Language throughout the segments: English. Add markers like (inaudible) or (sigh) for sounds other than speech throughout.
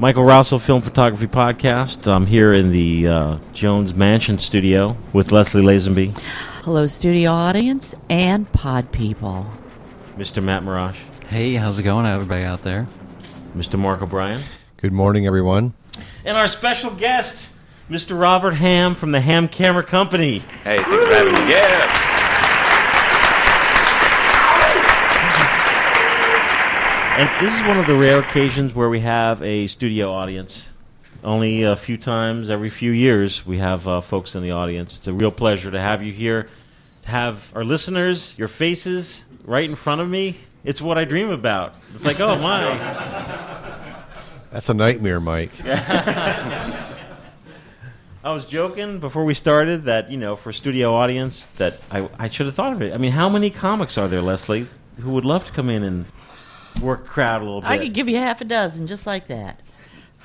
Michael Raso Film Photography Podcast. I'm here in the uh, Jones Mansion studio with Leslie Lazenby, Hello, studio audience and pod people. Mr. Matt Marrash, Hey, how's it going, everybody out there? Mr. Mark O'Brien, Good morning, everyone. and our special guest, Mr. Robert Ham from the Ham Camera Company. Hey, thanks for having me. Yeah. And this is one of the rare occasions where we have a studio audience. Only a few times every few years we have uh, folks in the audience. It's a real pleasure to have you here, to have our listeners, your faces right in front of me. It's what I dream about. It's like, oh my. (laughs) That's a nightmare, Mike. (laughs) I was joking before we started that, you know, for studio audience, that I, I should have thought of it. I mean, how many comics are there, Leslie, who would love to come in and work crowd a little bit? I could give you half a dozen just like that.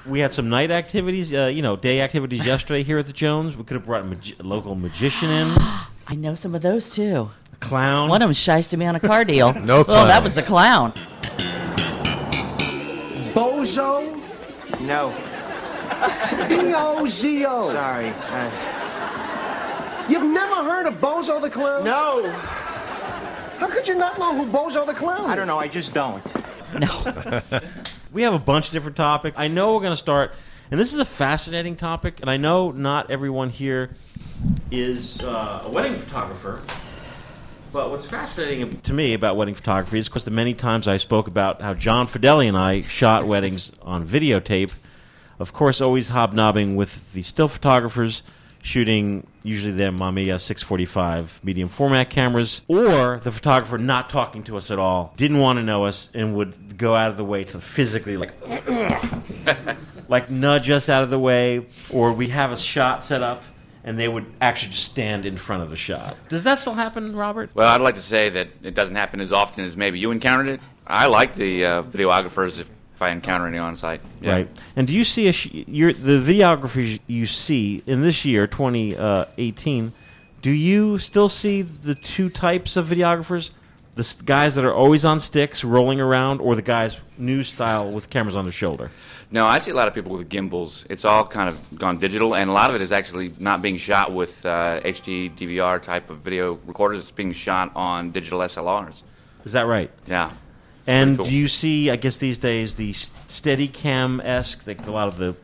We had some night activities, uh, you know, day activities (laughs) yesterday here at the Jones. We could have brought a, magi- local magician in, (gasps) I know some of those too. a clown. One of them shysted me on a car deal. (laughs) No Oh, that clowns. was the clown. Bozo? No, B-O-Z-O. sorry. Uh, You've never heard of Bozo the Clown? no, How could you not know who Bozo the Clown is? I don't know. I just don't. No. (laughs) we have a bunch of different topics. I know we're going to start, and this is a fascinating topic, and I know not everyone here is uh, a wedding photographer. But what's fascinating to me about wedding photography is, of course, the many times I spoke about how John Fedele and I shot weddings on videotape. Of course, always hobnobbing with the still photographers, shooting usually them Mamiya 645 medium format cameras, or the photographer not talking to us at all, didn't want to know us, and would go out of the way to physically like (laughs) like nudge us out of the way, or we'd have a shot set up, and they would actually just stand in front of the shot. Does that still happen, Robert? Well, I'd like to say that it doesn't happen as often as maybe you encountered it. I like the uh, videographers if, if I encounter any on site. Yeah. Right. And do you see a sh- your, the videographers you see in this year, 2018? Do you still see the two types of videographers? The guys that are always on sticks, rolling around, or the guys new style with cameras on their shoulder? No, I see a lot of people with gimbals. It's all kind of gone digital, and a lot of it is actually not being shot with uh, HD, DVR type of video recorders. It's being shot on digital SLRs. Is that right? Yeah. And cool. do you see, I guess these days, the steady cam esque, like a lot of the.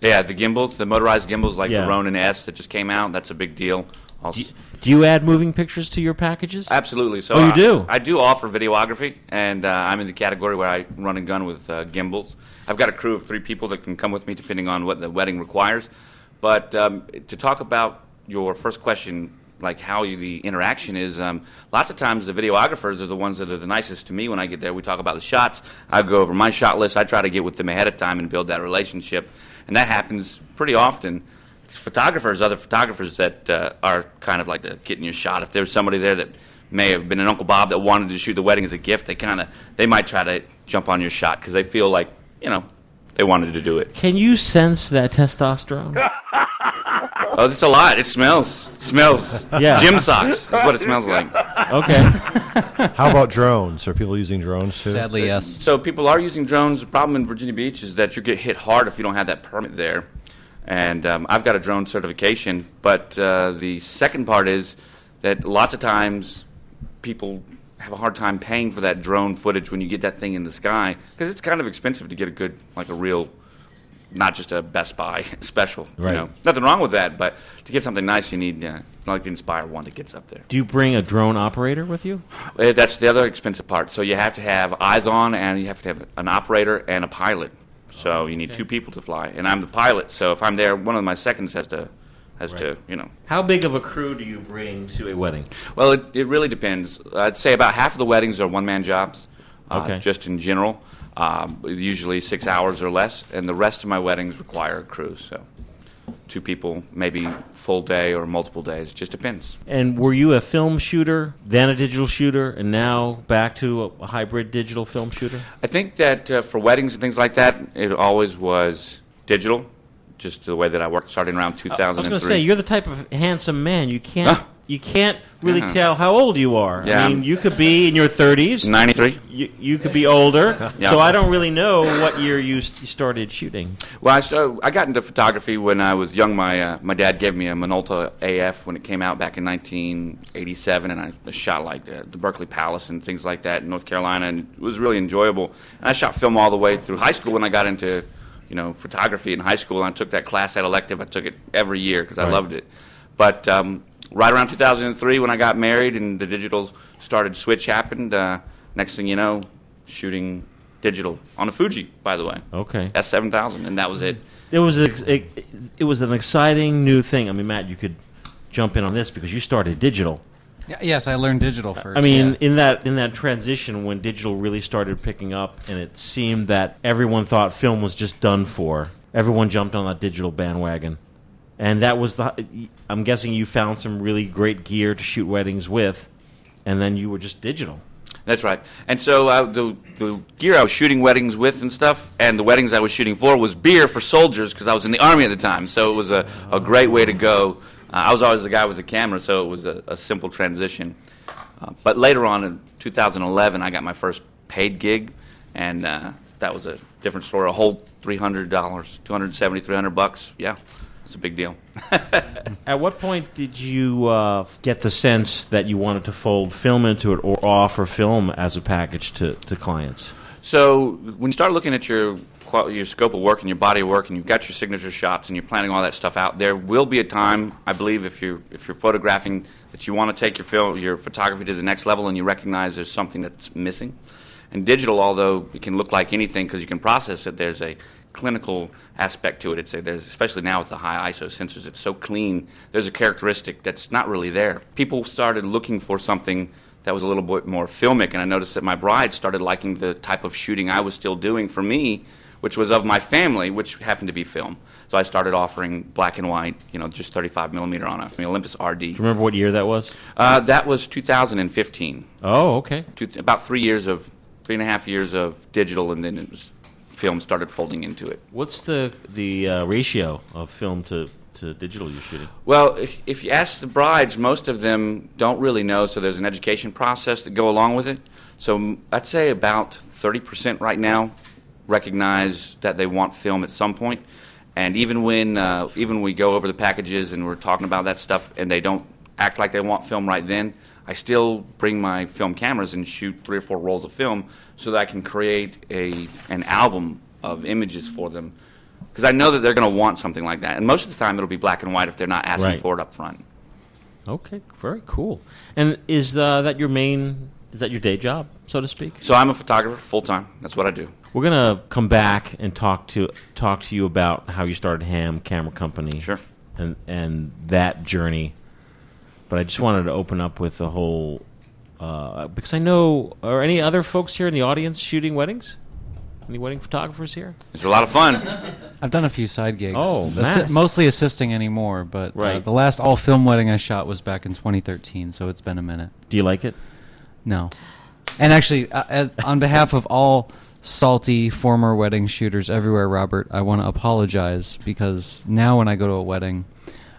Yeah, the gimbals, the motorized gimbals like Yeah. the Ronin S that just came out, that's a big deal. Also, Do you add moving pictures to your packages? Absolutely. So Oh, you I- do? I, do offer videography, and uh, I'm in the category where I run and gun with uh, gimbals. I've got a crew of three people that can come with me, depending on what the wedding requires. But um, to talk about your first question, like how you, the interaction is, um, lots of times the videographers are the ones that are the nicest to me when I get there. We talk about the shots. I go over my shot list. I try to get with them ahead of time and build that relationship, and that happens pretty often photographers, other photographers that uh, are kind of like the getting your shot. If there's somebody there that may have been an Uncle Bob that wanted to shoot the wedding as a gift, they kind of they might try to jump on your shot because they feel like you know they wanted to do it. Can you sense that testosterone? (laughs) Oh, it's a lot. It smells. It smells. Yeah. Gym socks is what it smells like. Okay. (laughs) How about drones? Are people using drones too? Sadly, yes. So people are using drones. The problem in Virginia Beach is that you get hit hard if you don't have that permit there. And um, I've got a drone certification, but uh, the second part is that lots of times people have a hard time paying for that drone footage when you get that thing in the sky because it's kind of expensive to get a good, like a real, not just a Best Buy (laughs) special. Right. You know, nothing wrong with that, but to get something nice, you need uh, like the Inspire one that gets up there. Do you bring a drone operator with you? Uh, That's the other expensive part. So you have to have eyes on, and you have to have an operator and a pilot. So you need two people to fly, and I'm the pilot. So if I'm there, one of my seconds has to has to you know. How big of a crew do you bring to a wedding? Well, it, it really depends. I'd say about half of the weddings are one man jobs, uh, Okay. just in general. Um, usually six hours or less, and the rest of my weddings require a crew. So two people, maybe full day or multiple days. Just depends. And were you a film shooter, then a digital shooter, and now back to a hybrid digital film shooter? I think that uh, for weddings and things like that, it always was digital, just the way that I worked starting around I 2003. was going to say you're the type of handsome man you can't? You can't really Yeah. tell how old you are. Yeah. I mean, you could be in your 30s. 93. You, you could be older. (laughs) Yeah. So I don't really know what year you started shooting. Well, I, st- I got into photography when I was young. My uh, my dad gave me a Minolta AF when it came out back in 1987, and I shot like uh, the Berkeley Palace and things like that in North Carolina, and it was really enjoyable. And I shot film all the way through high school when I got into you know photography in high school. And I took that class at elective. I took it every year because I Right. loved it. But um, right around 2003, when I got married and the digital started switch happened, uh, next thing you know, shooting digital on a Fuji, by the way. Okay. S7000, and that was it. It was ex- it, it was an exciting new thing. I mean, Matt, you could jump in on this because you started digital. Y- Yes, I learned digital first. I mean, yeah. in that in that transition when digital really started picking up, and it seemed that everyone thought film was just done for. Everyone jumped on that digital bandwagon, and that was the. I'm guessing you found some really great gear to shoot weddings with, and then you were just digital. That's right. And so uh, the the gear I was shooting weddings with and stuff, and the weddings I was shooting for was beer for soldiers because I was in the army at the time. So it was a, a great way to go. Uh, I was always the guy with the camera, so it was a, a simple transition. Uh, but later on in 2011, I got my first paid gig, and uh, that was a different story. A whole three hundred dollars, 270, 300 bucks. Yeah, it's a big deal. (laughs) At what point did you uh, get the sense that you wanted to fold film into it or offer film as a package to, to clients? So when you start looking at your your scope of work and your body of work, and you've got your signature shots, and you're planning all that stuff out, there will be a time, I believe, if you're if you're photographing, that you want to take your film, your photography to the next level, and you recognize there's something that's missing. And digital, although it can look like anything because you can process it, there's a clinical aspect to it. It's a, there's, especially now with the high ISO sensors, it's so clean. There's a characteristic that's not really there. People started looking for something that was a little bit more filmic, and I noticed that my bride started liking the type of shooting I was still doing for me, which was of my family, which happened to be film. So I started offering black and white, you know, just 35 millimeter on a I mean, Olympus RD. Do you remember what year that was? Uh, that was 2015. Oh, okay. Two, about three years of, three and a half years of digital, and then it was, film started folding into it. What's the the uh, ratio of film to, to digital you're shooting? Well, if, if you ask the brides, most of them don't really know, so there's an education process that go along with it. So I'd say about 30% right now recognize that they want film at some point. And even when uh, even when we go over the packages and we're talking about that stuff and they don't act like they want film right then, I still bring my film cameras and shoot three or four rolls of film so that I can create a an album of images for them. Because I know that they're going to want something like that. And most of the time it'll be black and white if they're not asking Right. for it up front. Okay, very cool. And is uh, that your main? Is that your day job, so to speak? So I'm a photographer full time. That's what I do. We're gonna come back and talk to talk to you about how you started Ham Camera Company. Sure. And and that journey. But I just wanted to open up with the whole uh, because I know are any other folks here in the audience shooting weddings? Any wedding photographers here? It's a lot of fun. I've done a few side gigs. Oh, Assi- nice. mostly assisting anymore, but uh, the last all film wedding I shot was back in 2013, so it's been a minute. Do you like it? No. And actually, uh, as on behalf of all salty former wedding shooters everywhere, Robert, I want to apologize because now when I go to a wedding,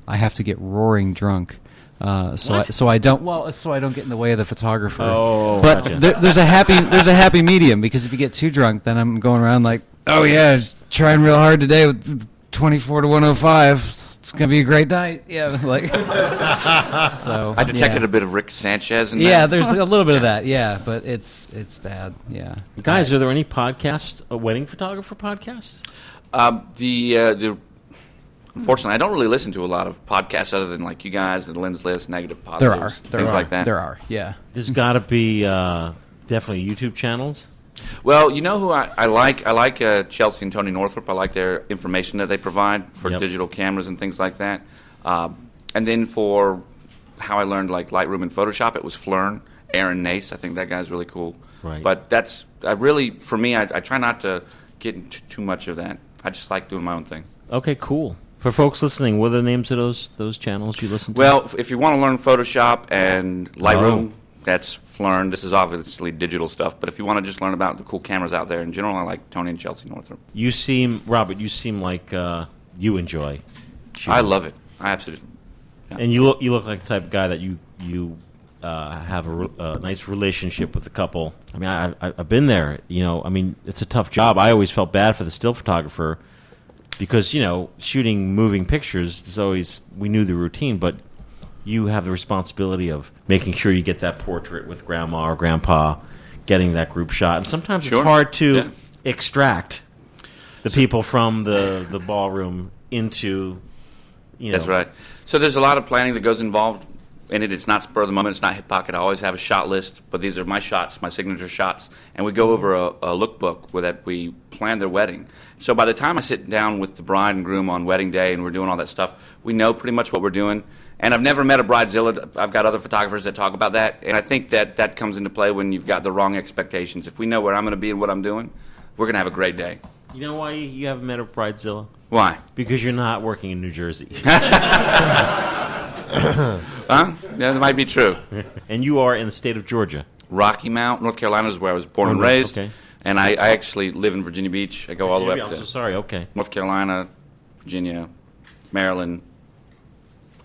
I have to get roaring drunk. Uh, so I, so I don't well so I don't get in the way of the photographer. Oh, but gotcha. there, there's a happy there's a happy medium because if you get too drunk, then I'm going around like, oh yeah, just trying real hard today with 24 to 105. It's gonna be a great night. Yeah, (laughs) like so. I detected yeah. a bit of Rick Sanchez in Yeah, that. there's a little bit of (laughs) that. Yeah, but it's it's bad. Yeah, Guys, are there any podcasts, a wedding photographer podcast? Um, the uh, the unfortunately, I don't really listen to a lot of podcasts other than like you guys, the Lens List, Negative there are there things are like that. there are. Yeah, There's got to be uh, definitely YouTube channels. Well, you know who I, I like? I like uh, Chelsea and Tony Northrup. I like their information that they provide for Yep. digital cameras and things like that. Um, and then for how I learned like Lightroom and Photoshop, it was Phlearn, Aaron Nace. I think that guy's really cool. Right. But that's I really for me. I, I try not to get into too much of that. I just like doing my own thing. Okay, cool. For folks listening, what are the names of those those channels you listen to? Well, if- you want to learn Photoshop and Lightroom, Oh. that's Phlearn. This is obviously digital stuff. But if you want to just learn about the cool cameras out there in general, I like Tony and Chelsea Northrup. you seem Robert. You seem like uh, you enjoy. I love it. I absolutely And you look you look like the type of guy that you you uh, have a, re- a nice relationship with the couple. I mean, I, I I've been there. You know, I mean, it's a tough job. I always felt bad for the still photographer because you know shooting moving pictures is always we knew the routine, but you have the responsibility of making sure you get that portrait with grandma or grandpa, getting that group shot, and sometimes Sure. it's hard to Yeah. extract the people from the the ballroom into. You know, That's right. So there's a lot of planning that goes involved in it. It's not spur of the moment. It's not hip pocket. I always have a shot list, but these are my shots, my signature shots, and we go over a, a lookbook where that we plan their wedding. So by the time I sit down with the bride and groom on wedding day and we're doing all that stuff, we know pretty much what we're doing. And I've never met a bridezilla. I've got other photographers that talk about that, and I think that that comes into play when you've got the wrong expectations. If we know where I'm going to be and what I'm doing, we're going to have a great day. You know why you haven't met a bridezilla? Why? Because you're not working in New Jersey, (laughs) (laughs) (coughs) Huh? Yeah, that might be true. and you are in the state of Georgia. Rocky Mount, North Carolina is where I was born and Oh, okay. raised. And I, I actually live in Virginia Beach. I go all the way I'm up so to sorry. Okay. North Carolina, Virginia, Maryland,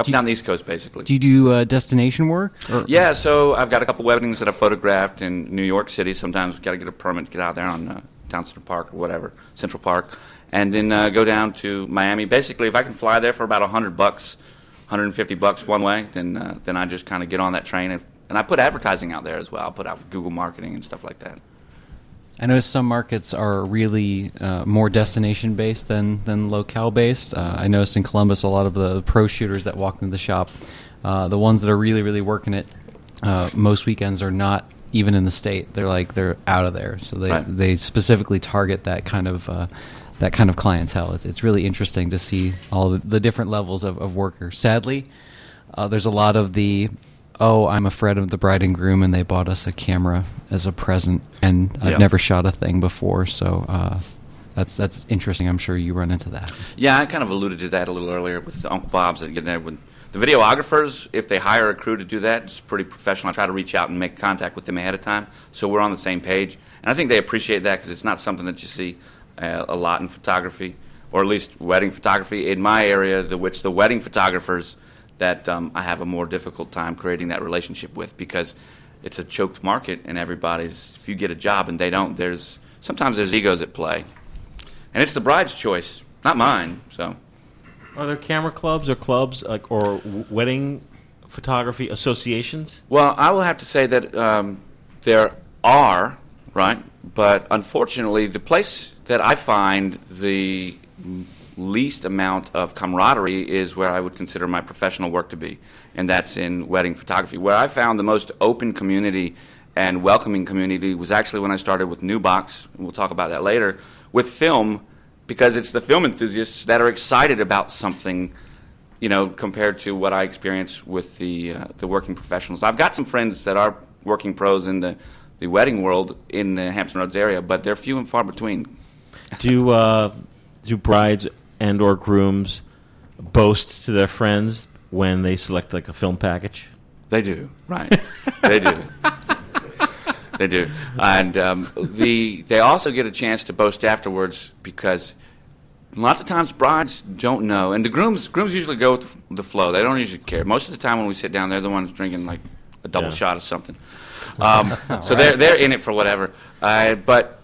up and down the East Coast, basically. Do you do uh, destination work? Or- yeah, so I've got a couple weddings that I photographed in New York City. Sometimes we've got to get a permit to get out there on uh, Town Center Park or whatever, Central Park, and then uh, go down to Miami. Basically, if I can fly there for about a 100 bucks, 150 bucks one way, then uh, then I just kind of get on that train. If, and I put advertising out there as well. I put out Google marketing and stuff like that. I know some markets are really uh, more destination based than than locale based. Uh, I noticed in Columbus a lot of the pro shooters that walk into the shop, uh, the ones that are really really working it, uh, most weekends are not even in the state. They're like they're out of there, so they Right. they specifically target that kind of. That kind of clientele. It's, it's really interesting to see all the, the different levels of, of workers. Sadly, uh, there's a lot of the, oh, I'm afraid of the bride and groom, and they bought us a camera as a present, and I've Yeah. never shot a thing before, so uh, that's that's interesting. I'm sure you run into that. Yeah, I kind of alluded to that a little earlier with Uncle Bob's that get there. With the videographers, if they hire a crew to do that, it's pretty professional. I try to reach out and make contact with them ahead of time, so we're on the same page. And I think they appreciate that because it's not something that you see uh, a lot in photography, or at least wedding photography. In my area, the which the wedding photographers that um, I have a more difficult time creating that relationship with because it's a choked market, and everybody's. If you get a job and they don't, there's sometimes there's egos at play, and it's the bride's choice, not mine. So. Are there camera clubs or clubs like or wedding photography associations? Well, I will have to say that um, there are, right? But unfortunately, the place that I find the least amount of camaraderie is where I would consider my professional work to be, and that's in wedding photography. Where I found the most open community and welcoming community was actually when I started with New Box, and we'll talk about that later, with film, because it's the film enthusiasts that are excited about something you know, compared to what I experience with the uh, the working professionals. I've got some friends that are working pros in the the wedding world in the Hampton Roads area, but they're few and far between. (laughs) Do uh, do brides and or grooms boast to their friends when they select like a film package? They do, right? they do. (laughs) They do, and um, the they also get a chance to boast afterwards because lots of times brides don't know, and the grooms grooms usually go with the flow. They don't usually care. Most of the time when we sit down, they're the ones drinking like a double Yeah. shot of something. Um, (laughs) so they're they're in it for whatever. Uh, but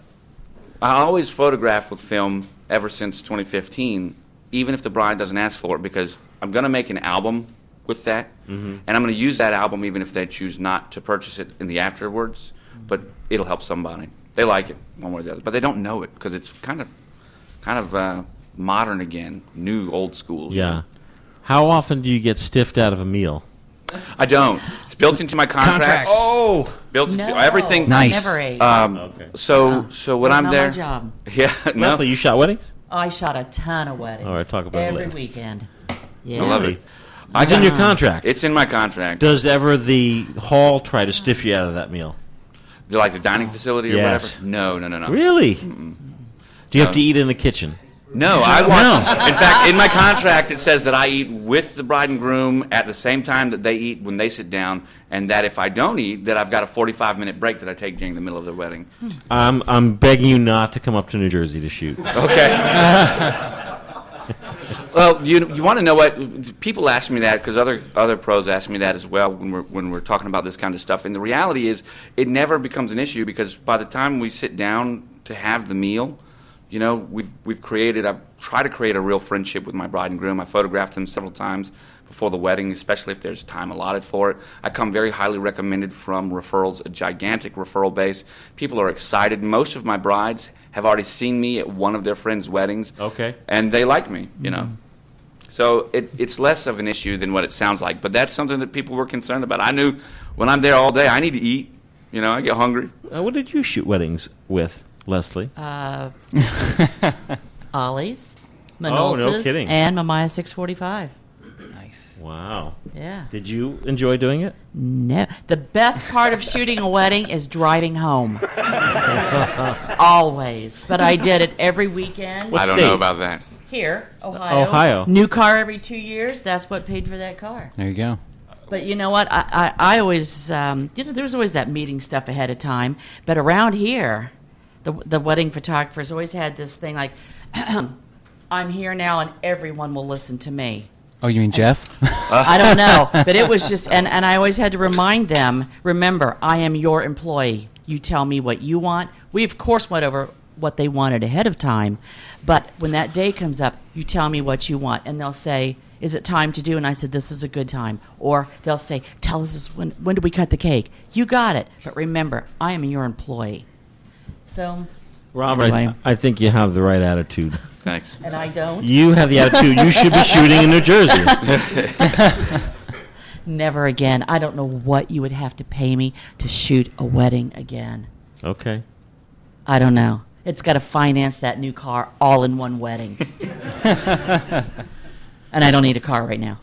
I always photograph with film ever since 2015, even if the bride doesn't ask for it, because I'm going to make an album with that, and I'm going to use that album even if they choose not to purchase it in the afterwards. But it'll help somebody. They like it one way or the other, but they don't know it because it's kind of kind of uh, modern again, new old school. Yeah. How often do you get stiffed out of a meal? I don't. It's built into my contract. Oh, built into No, everything. Nice. I never ate. Um, Okay. So so when Not I'm my there, job. (laughs) yeah, no, Leslie, you shot weddings? I shot a ton of weddings. All right, talk about it every later. weekend. Yeah. I love Really? it. It's in your contract. It's in my contract. Does ever the hall try to stiff you out of that meal? Do you like the dining facility or Yes. whatever? No, no, no, no. Really? Do you have to eat in the kitchen? No, I want. In fact, in my contract, it says that I eat with the bride and groom at the same time that they eat when they sit down, and that if I don't eat, that I've got a 45 minute break that I take during the middle of the wedding. Hmm. I'm I'm begging you not to come up to New Jersey to shoot. Okay. (laughs) Well, you you want to know what people ask me that because other other pros ask me that as well when we're when we're talking about this kind of stuff. And the reality is, it never becomes an issue because by the time we sit down to have the meal, you know, we've we've created. I've tried to create a real friendship with my bride and groom. I photographed them several times before the wedding, especially if there's time allotted for it. I come very highly recommended from referrals, a gigantic referral base. People are excited. Most of my brides have already seen me at one of their friends' weddings. Okay. And they like me, you know. So it, it's less of an issue than what it sounds like. But that's something that people were concerned about. I knew when I'm there all day, I need to eat. You know, I get hungry. Uh, what did you shoot weddings with, Leslie? Uh, (laughs) Ollie's, Oh, no Minolta's, kidding. and Mamiya 645. Nice. wow. Yeah. Did you enjoy doing it? No. The best part of shooting a wedding is driving home. (laughs) Always. But I did it every weekend. What I don't state? know about that. Here, Ohio. Ohio. New car every two years. That's what paid for that car. There you go. But you know what? I, I, I always, um, you know, there's always that meeting stuff ahead of time. But around here, the, the wedding photographers always had this thing like, (clears throat) I'm here now and everyone will listen to me. Oh, you mean Jeff? (laughs) I don't know, but it was just, and, and I always had to remind them remember, I am your employee. You tell me what you want. We, of course, went over what they wanted ahead of time, but when that day comes up, you tell me what you want. And they'll say, Is it time to do? And I said, This is a good time. Or they'll say, Tell us this, when, when do we cut the cake? You got it. But remember, I am your employee. So, Robert, Anyway. I, I think you have the right attitude. Thanks. and I don't. You have the attitude. You should be shooting in New Jersey. (laughs) Never again. I don't know what you would have to pay me to shoot a wedding again. Okay. I don't know. It's got to finance that new car all in one wedding. (laughs) and I don't need a car right now.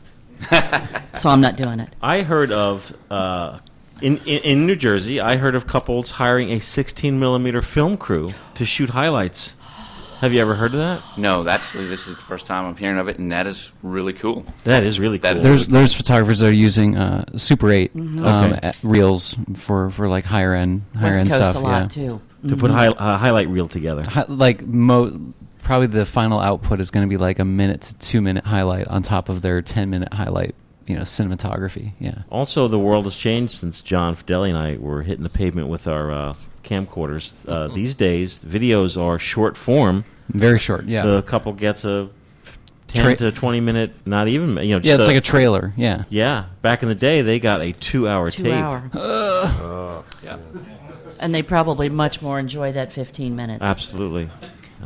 so I'm not doing it. I heard of uh, in, in in New Jersey. I heard of couples hiring a 16 millimeter film crew to shoot highlights. Have you ever heard of that? No, that's this is the first time I'm hearing of it, and that is really cool. That is really That cool. is- There's there's photographers that are using uh, Super 8 um, Okay. reels for, for like higher end higher West end Coast stuff. a lot yeah. too. to put hi- uh, highlight reel together. Hi- like mo- probably the final output is going to be like a minute to two minute highlight on top of their 10 minute highlight you know cinematography yeah Also, the world has changed since John Fedele and I were hitting the pavement with our uh, camcorders. Uh, these days, videos are short form. very short yeah The couple gets a 10 Tra- to 20 minute, not even, you know, yeah just it's like a trailer yeah Yeah, back in the day, they got a two hour Two tape. hour. Yeah. (laughs) And they probably much more enjoy that 15 minutes. Absolutely.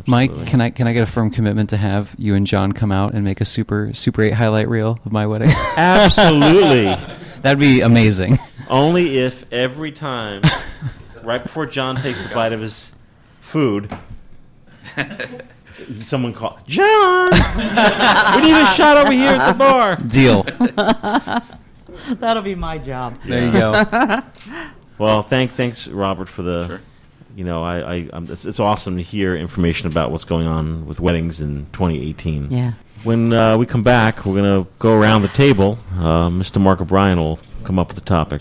Mike, can I can I get a firm commitment to have you and John come out and make a super super eight highlight reel of my wedding? (laughs) Absolutely. That'd be amazing. Only if every time, right before John takes the bite of his food, someone call John. we need a shot over here at the bar. Deal. (laughs) That'll be my job. There you go. Well, thank thanks Robert for the. Sure. You know, I, I um, it's, it's awesome to hear information about what's going on with weddings in 2018. Yeah. When uh, we come back, we're going to go around the table. Uh, Mr. Mark O'Brien will come up with a topic.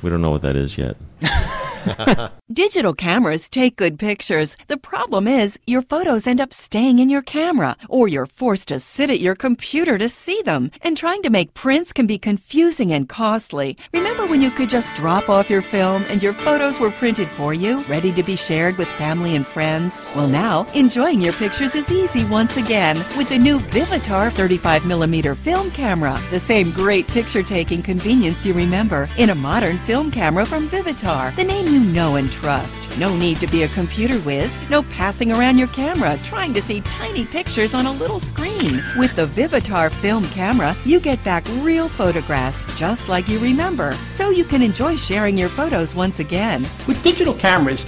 We don't know what that is yet. (laughs) (laughs) Digital cameras take good pictures. The problem is your photos end up staying in your camera, or you're forced to sit at your computer to see them. And trying to make prints can be confusing and costly. Remember when you could just drop off your film and your photos were printed for you, ready to be shared with family and friends? Well, now enjoying your pictures is easy once again with the new Vivitar 35mm film camera. The same great picture taking convenience you remember in a modern film camera from Vivitar, the name you know and trust. No need to be a computer whiz, no passing around your camera trying to see tiny pictures on a little screen. With the Vivitar film camera, you get back real photographs just like you remember, so you can enjoy sharing your photos once again. With digital cameras,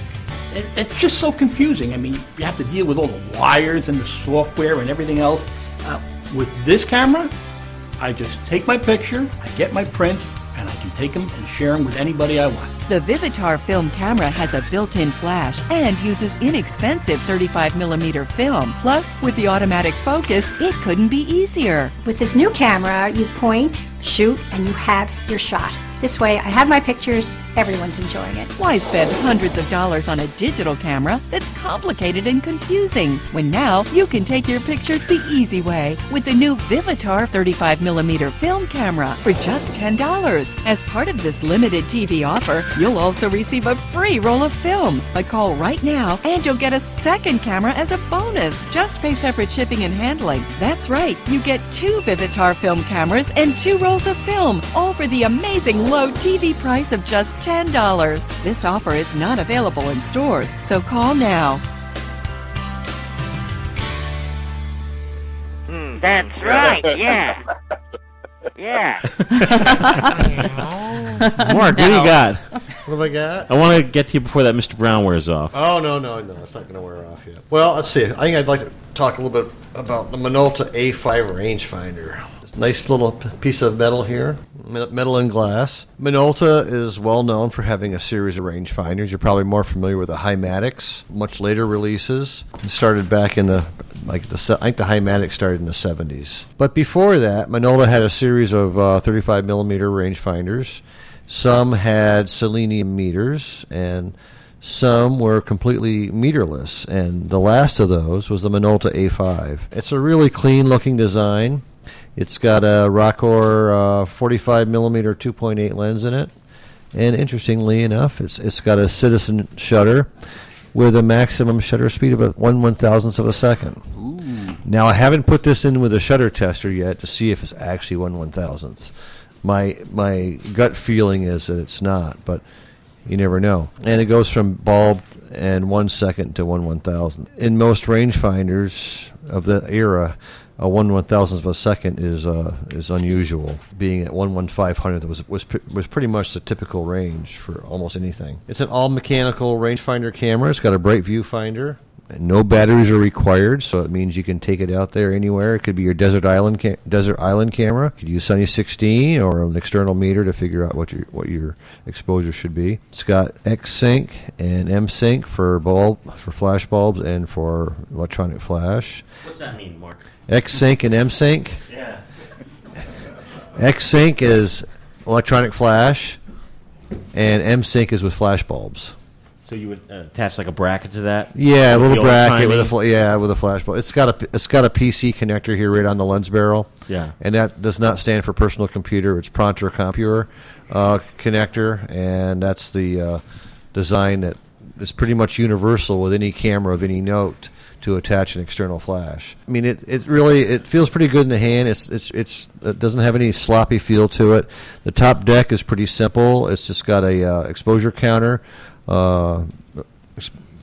it, it's just so confusing. I mean, you have to deal with all the wires and the software and everything else. Uh, with this camera, I just take my picture, I get my prints, I can take them and share them with anybody I want. The Vivitar film camera has a built-in flash and uses inexpensive 35mm film. Plus, with the automatic focus, it couldn't be easier. With this new camera, you point, shoot, and you have your shot. This way, I have my pictures, everyone's enjoying it. Why spend hundreds of dollars on a digital camera that's complicated and confusing when now you can take your pictures the easy way with the new Vivitar 35mm film camera for just $10. As part of this limited TV offer, you'll also receive a free roll of film. But call right now and you'll get a second camera as a bonus. Just pay separate shipping and handling. That's right, you get two Vivitar film cameras and two rolls of film, all for the amazing low TV price of just $10. This offer is not available in stores, so call now. Hmm. That's right, yeah. (laughs) Yeah. (laughs) Mark, what do you got? What have I got? I want to get to you before that Mr. Brown wears off. Oh no no no! It's not going to wear off yet. Well, let's see. I think I'd like to talk a little bit about the Minolta A5 rangefinder. Nice little piece of metal here, metal and glass. Minolta is well known for having a series of rangefinders. You're probably more familiar with the Hi-Matics, much later releases. It started back in the like the I think the Hi-Matic started in the 70s. But before that, Minolta had a series of uh, 35 millimeter rangefinders. Some had selenium meters, and some were completely meterless. And the last of those was the Minolta A5. It's a really clean looking design. It's got a Rokkor uh, 45 millimeter 2.8 lens in it. And interestingly enough, it's, it's got a Citizen shutter with a maximum shutter speed of one one thousandth of a second. Now I haven't put this in with a shutter tester yet to see if it's actually one one thousandth. My my gut feeling is that it's not, but you never know. And it goes from bulb and one second to one one thousandth. In most rangefinders of the era, a one one thousandth of a second is uh, is unusual. Being at one one five hundredth was was was pretty much the typical range for almost anything. It's an all mechanical rangefinder camera. It's got a bright viewfinder. No batteries are required, so it means you can take it out there anywhere. It could be your desert island ca- desert island camera. You could use Sunny 16 or an external meter to figure out what your what your exposure should be. It's got X sync and M sync for bulb for flash bulbs and for electronic flash. What's that mean, Mark? X sync and M sync. Yeah. (laughs) X sync is electronic flash, and M sync is with flash bulbs. So you would uh, attach like a bracket to that? Yeah, a little bracket with a fl- yeah with a flash bulb. It's got a it's got a PC connector here right on the lens barrel. Yeah. and that does not stand for personal computer. It's Prontor-Compur uh, connector, and that's the uh, design that is pretty much universal with any camera of any note to attach an external flash. I mean, it, it really it feels pretty good in the hand. It's it's it's it doesn't have any sloppy feel to it. The top deck is pretty simple. It's just got a uh, exposure counter. Uh,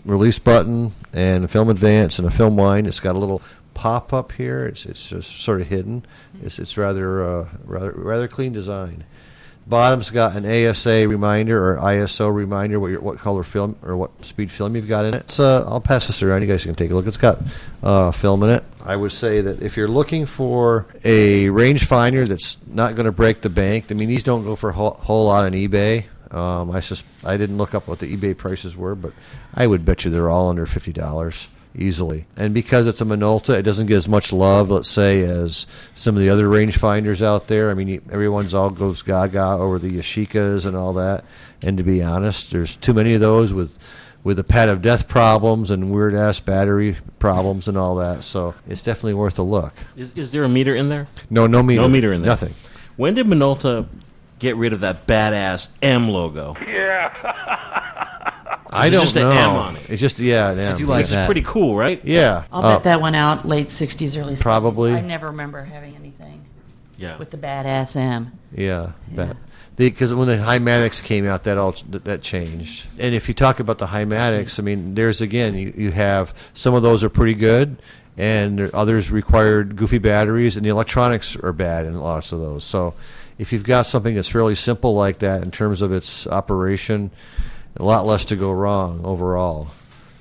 release button and a film advance and a film line. It's got a little pop up here. It's it's just sort of hidden. It's it's rather uh, rather rather clean design. Bottom's got an ASA reminder or ISO reminder what your, what color film or what speed film you've got in it. So I'll pass this around. You guys can take a look. It's got uh, film in it. I would say that if you're looking for a rangefinder that's not going to break the bank, I mean these don't go for a whole, whole lot on eBay. Um, I sus- I didn't look up what the eBay prices were, but I would bet you they're all under fifty dollars easily. And because it's a Minolta, it doesn't get as much love, let's say, as some of the other rangefinders out there. I mean, everyone's all goes gaga over the Yashicas and all that. And to be honest, there's too many of those with with the pad of death problems and weird ass battery problems and all that. So it's definitely worth a look. Is, is there a meter in there? No, no meter. No meter in there. Nothing. When did Minolta get rid of that badass M logo? Yeah. I don't just know. an M on it. It's just yeah, an M. Which is pretty cool, right? Yeah. I'll Uh, bet that went out late 60s, early 70s. Probably. I never remember having anything Yeah. with the badass M. Yeah, bet. Because when the Hi-Matics came out, that all that that changed. And if you talk about the Hi-Matics, I mean, there's again, you, you have some of those are pretty good, and there, others required goofy batteries, and the electronics are bad in lots of those. So, if you've got something that's fairly simple like that in terms of its operation, a lot less to go wrong overall.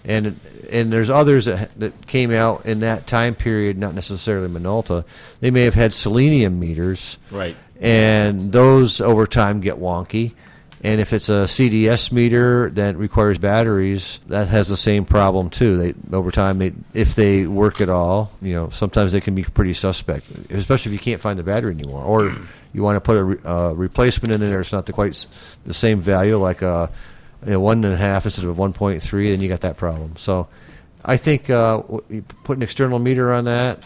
And and there's others that that came out in that time period, not necessarily Minolta. They may have had selenium meters, Right. and those over time get wonky And if it's a CDS meter that requires batteries, that has the same problem too. They over time, they, if they work at all, you know, sometimes they can be pretty suspect, especially if you can't find the battery anymore, or you want to put a re, uh, replacement in there. It's not the quite s- the same value, like a you know, one and a half instead of one point three, then you got that problem. So, I think uh, w- you put an external meter on that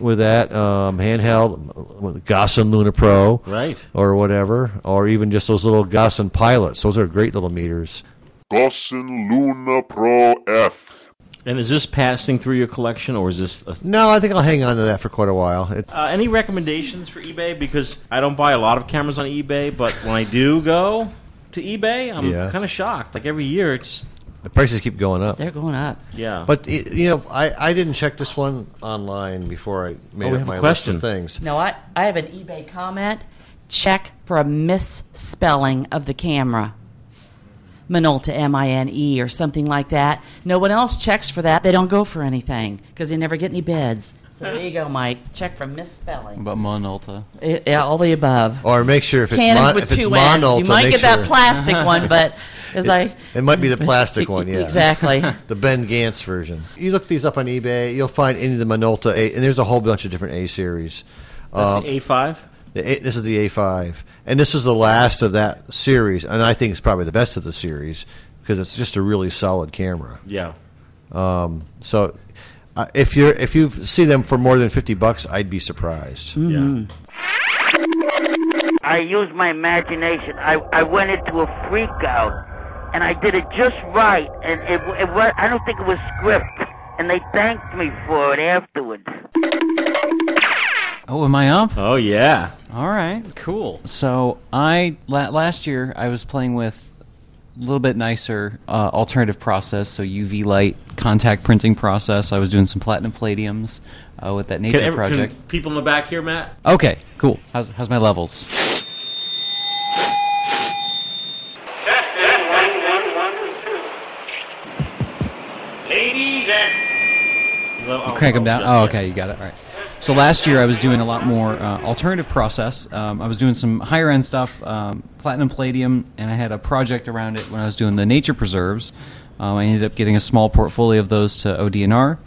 with that um, handheld with Gossen Luna Pro, Right. or whatever, or even just those little Gossen pilots. Those are great little meters. Gossen Luna Pro F. And is this passing through your collection, or is this? A, No, I think I'll hang on to that for quite a while. It, uh, any recommendations for eBay? Because I don't buy a lot of cameras on eBay, but when I do go to eBay, I'm Yeah. kind of shocked. Like every year, it's the prices keep going up. They're going up. yeah. But y- you know, I, I didn't check this one online before I made Oh, up my question. list of things. No, I, I have an eBay comment. Check for a misspelling of the camera. Minolta, M I N E, or something like that. No one else checks for that. They don't go for anything because they never get any bids. So there you go, Mike. Check for misspelling. About Monolta. Eh, Yeah, all the above. Or make sure if it's Cannons mon- with if it's two ends. Monolta, You might make get that sure- plastic (laughs) one, but as I It might be the plastic one, yeah. Exactly. (laughs) the Ben Gantz version. You look these up on eBay, you'll find any of the Minolta A, and there's a whole bunch of different A series. That's the A5. The A, this is the A5, and this is the last of that series, and I think it's probably the best of the series because it's just a really solid camera. Yeah. Um, so, uh, if you are if you see them for more than fifty bucks, I'd be surprised. Mm-hmm. I used my imagination. I, I went into a freak out, and I did it just right. And it, it was, I don't think it was script. And they thanked me for it afterwards. Oh, am I up? Oh yeah. All right, cool. So I la- last year I was playing with a little bit nicer uh, alternative process, so UV light contact printing process. I was doing some platinum palladiums uh, with that nature Can, every- can project. people in the back here, Matt? Okay, cool. How's how's my levels? Ladies and Crank them down. Oh, okay, you got it. All right. So last year I was doing a lot more uh, alternative process. Um, I was doing some higher end stuff, um, platinum palladium, and I had a project around it when I was doing the nature preserves. Um, I ended up getting a small portfolio of those to ODNR,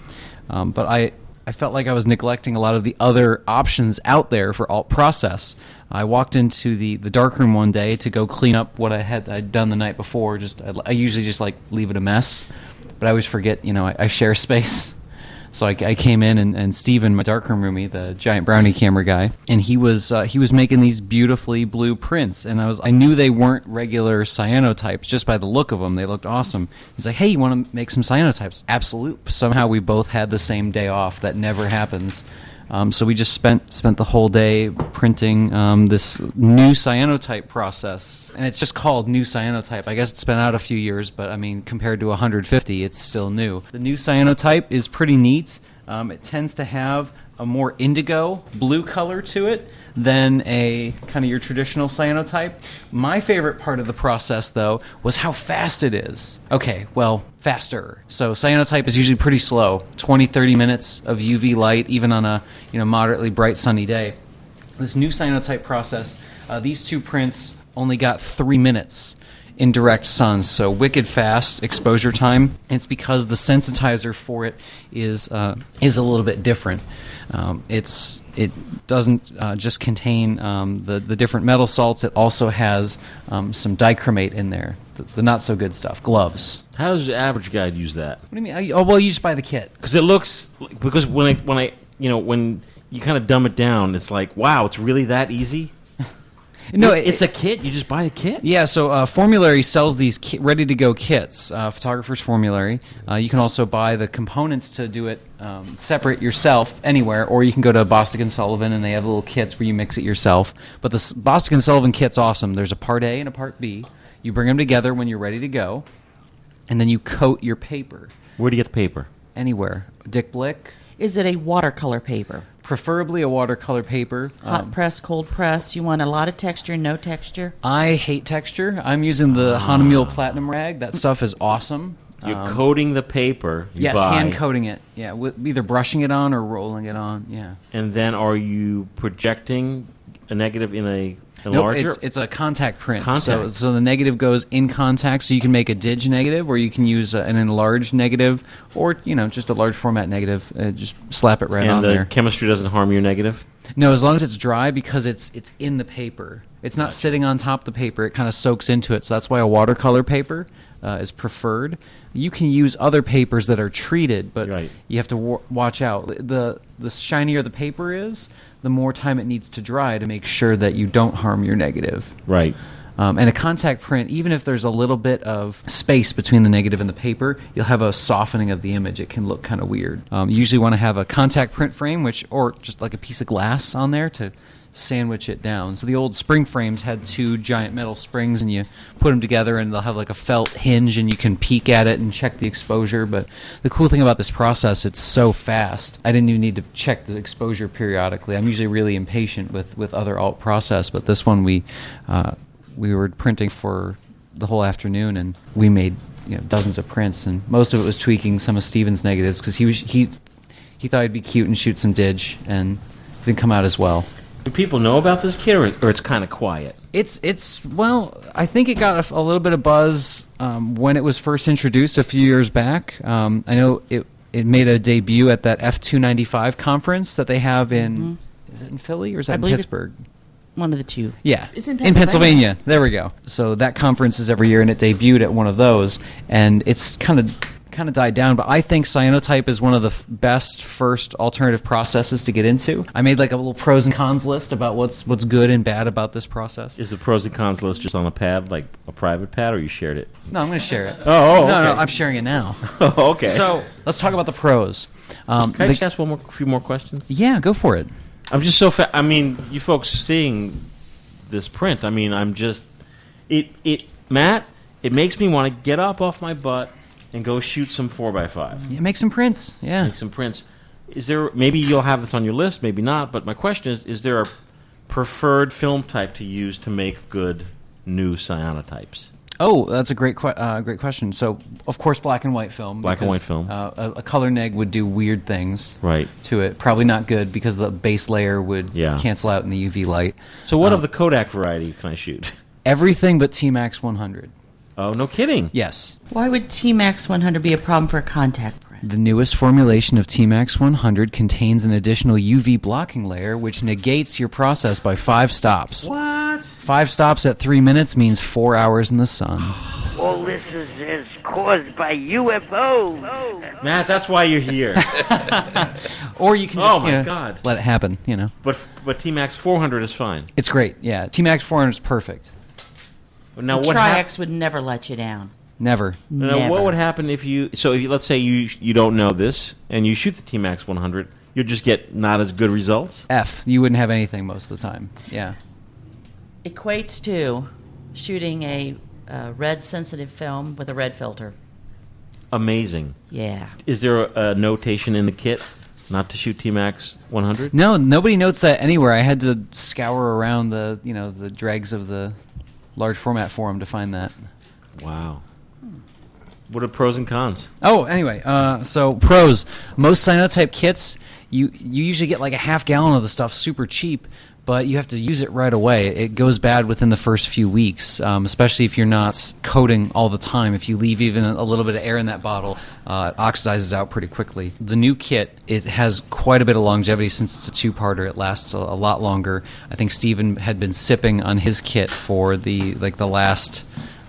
um, but I I felt like I was neglecting a lot of the other options out there for alt process. I walked into the, the darkroom one day to go clean up what I had I'd done the night before. Just I, I usually just like leave it a mess, but I always forget. You know, I, I share space. (laughs) So I, I came in and, and Steven, my darkroom roomie, the giant brownie camera guy, and he was uh, he was making these beautifully blue prints, and I was I knew they weren't regular cyanotypes just by the look of them. They looked awesome. He's like, "Hey, you want to make some cyanotypes?" Absolute. Somehow we both had the same day off. That never happens. Um, so we just spent spent the whole day printing um, this new cyanotype process, and it's just called new cyanotype. I guess it's been out a few years, but I mean, compared to 150, it's still new. The new cyanotype is pretty neat. Um, it tends to have a more indigo blue color to it than a kind of your traditional cyanotype. My favorite part of the process, though, was how fast it is. Okay, well, faster. So cyanotype is usually pretty slow 20, 30 minutes of UV light, even on a you know moderately bright sunny day. This new cyanotype process, uh, these two prints only got three minutes in direct sun, so wicked fast exposure time. It's because the sensitizer for it is uh, is a little bit different. Um, it's it doesn't uh, just contain um, the the different metal salts. It also has um, some dichromate in there, the, the not so good stuff. Gloves. How does the average guy use that? What do you mean? Oh well, you just buy the kit. Because it looks because when I when I you know when you kind of dumb it down, it's like wow, it's really that easy. No, It- it- it's a kit. You just buy the kit. Yeah, so uh, Formulary sells these ki- ready to go kits, uh, Photographer's Formulary. Uh, you can also buy the components to do it um, separate yourself anywhere, or you can go to Bostick and Sullivan and they have little kits where you mix it yourself. But the S- Bostick and Sullivan kit's awesome. There's a part A and a part B. You bring them together when you're ready to go, and then you coat your paper. Where do you get the paper? Anywhere. Dick Blick. Is it a watercolor paper? Preferably a watercolor paper. Hot Um, press, cold press. You want a lot of texture, no texture. I hate texture. I'm using the Hahnemühle Platinum Rag. That stuff is awesome. You're Um, coating the paper. You yes, buy, hand coating it. Yeah, with either brushing it on or rolling it on. Yeah. and then are you projecting a negative in a And Nope, larger? it's, it's a contact print. So, Contact. so the negative goes in contact, so you can make a dig negative, or you can use a, an enlarged negative, or you know just a large format negative. Uh, just slap it right and on the there. chemistry doesn't harm your negative. No, as long as it's dry, because it's it's in the paper. It's not sitting on top of the paper. It kind of soaks into it. So that's why a watercolor paper uh, is preferred. You can use other papers that are treated, but you have to wa- watch out. the The shinier the paper is, the more time it needs to dry to make sure that you don't harm your negative. Right. Um, and a contact print, even if there's a little bit of space between the negative and the paper, you'll have a softening of the image. It can look kind of weird. Um, you usually want to have a contact print frame, which or just like a piece of glass on there to sandwich it down. So the old spring frames had two giant metal springs, and you put them together, and they'll have like a felt hinge, and you can peek at it and check the exposure. But the cool thing about this process, it's so fast. I didn't even need to check the exposure periodically. I'm usually really impatient with with other alt process, but this one we uh, we were printing for the whole afternoon, and we made you know dozens of prints, and most of it was tweaking some of Steven's negatives because he was he he thought he'd be cute and shoot some dig, and didn't come out as well. Do people know about this kit, or, or it's kind of quiet? It's it's well, I think it got a, a little bit of buzz um, when it was first introduced a few years back. Um, I know it it made a debut at that F two ninety five conference that they have in is it in Philly or is that I in Pittsburgh? One of the two. Yeah, It's in Pennsylvania. There we go. So that conference is every year, and it debuted at one of those, and it's kind of kind of died down. But I think cyanotype is one of the f- best first alternative processes to get into. I made like a little pros and cons list about what's what's good and bad about this process. Is the pros and cons list just on a pad, like a private pad, or you shared it? No, I'm going to share it. (laughs) Oh, oh, no, no, okay. I'm sharing it now. (laughs) Oh, okay. So let's talk about the pros. Um, Can I the- just ask one more, few more questions? Yeah, go for it. I'm just so fa- I mean, you folks seeing this print. I mean, I'm just it it Matt. It makes me want to get up off my butt and go shoot some four x five. Yeah, make some prints. Yeah, make some prints. Is there maybe you'll have this on your list, maybe not. But my question is: Is there a preferred film type to use to make good new cyanotypes? Oh, that's a great que- uh, great question. So, of course, black and white film. Black and white film. Uh, a, a color neg would do weird things. Right. To it, probably not good because the base layer would Yeah. cancel out in the UV light. So, what Um, of the Kodak variety can I shoot? everything but T Max 100? Oh, no kidding. Yes. Why would T Max 100 be a problem for a contact print? The newest formulation of T Max 100 contains an additional UV blocking layer, which negates your process by five stops. What? Five stops at three minutes means four hours in the sun. (sighs) All this is, is caused by UFOs. Matt, that's why you're here. (laughs) or you can just Oh just my you know, God. let it happen. You know, but but T Max 400 is fine. it's great. Yeah, T Max 400 is perfect. Now what? hap- Tri-X would never let you down. Never. Now, what would happen if you? So, if you, let's say you you don't know this and you shoot the T Max 100, you'll just get not as good results. F. You wouldn't have anything most of the time. Yeah. Equates to shooting a uh, red sensitive film with a red filter. Amazing. Yeah. Is there a, a notation in the kit not to shoot T Max 100? No, nobody notes that anywhere. I had to scour around the you know the dregs of the large format forum to find that. Wow. What are pros and cons? Oh, anyway, uh, so pros. Most cyanotype kits, you you usually get like a half gallon of the stuff super cheap, but you have to use it right away. It goes bad within the first few weeks, um, especially if you're not coating all the time. If you leave even a little bit of air in that bottle, uh, it oxidizes out pretty quickly. The new kit, it has quite a bit of longevity since it's a two-parter. It lasts a, a lot longer. I think Steven had been sipping on his kit for the like the last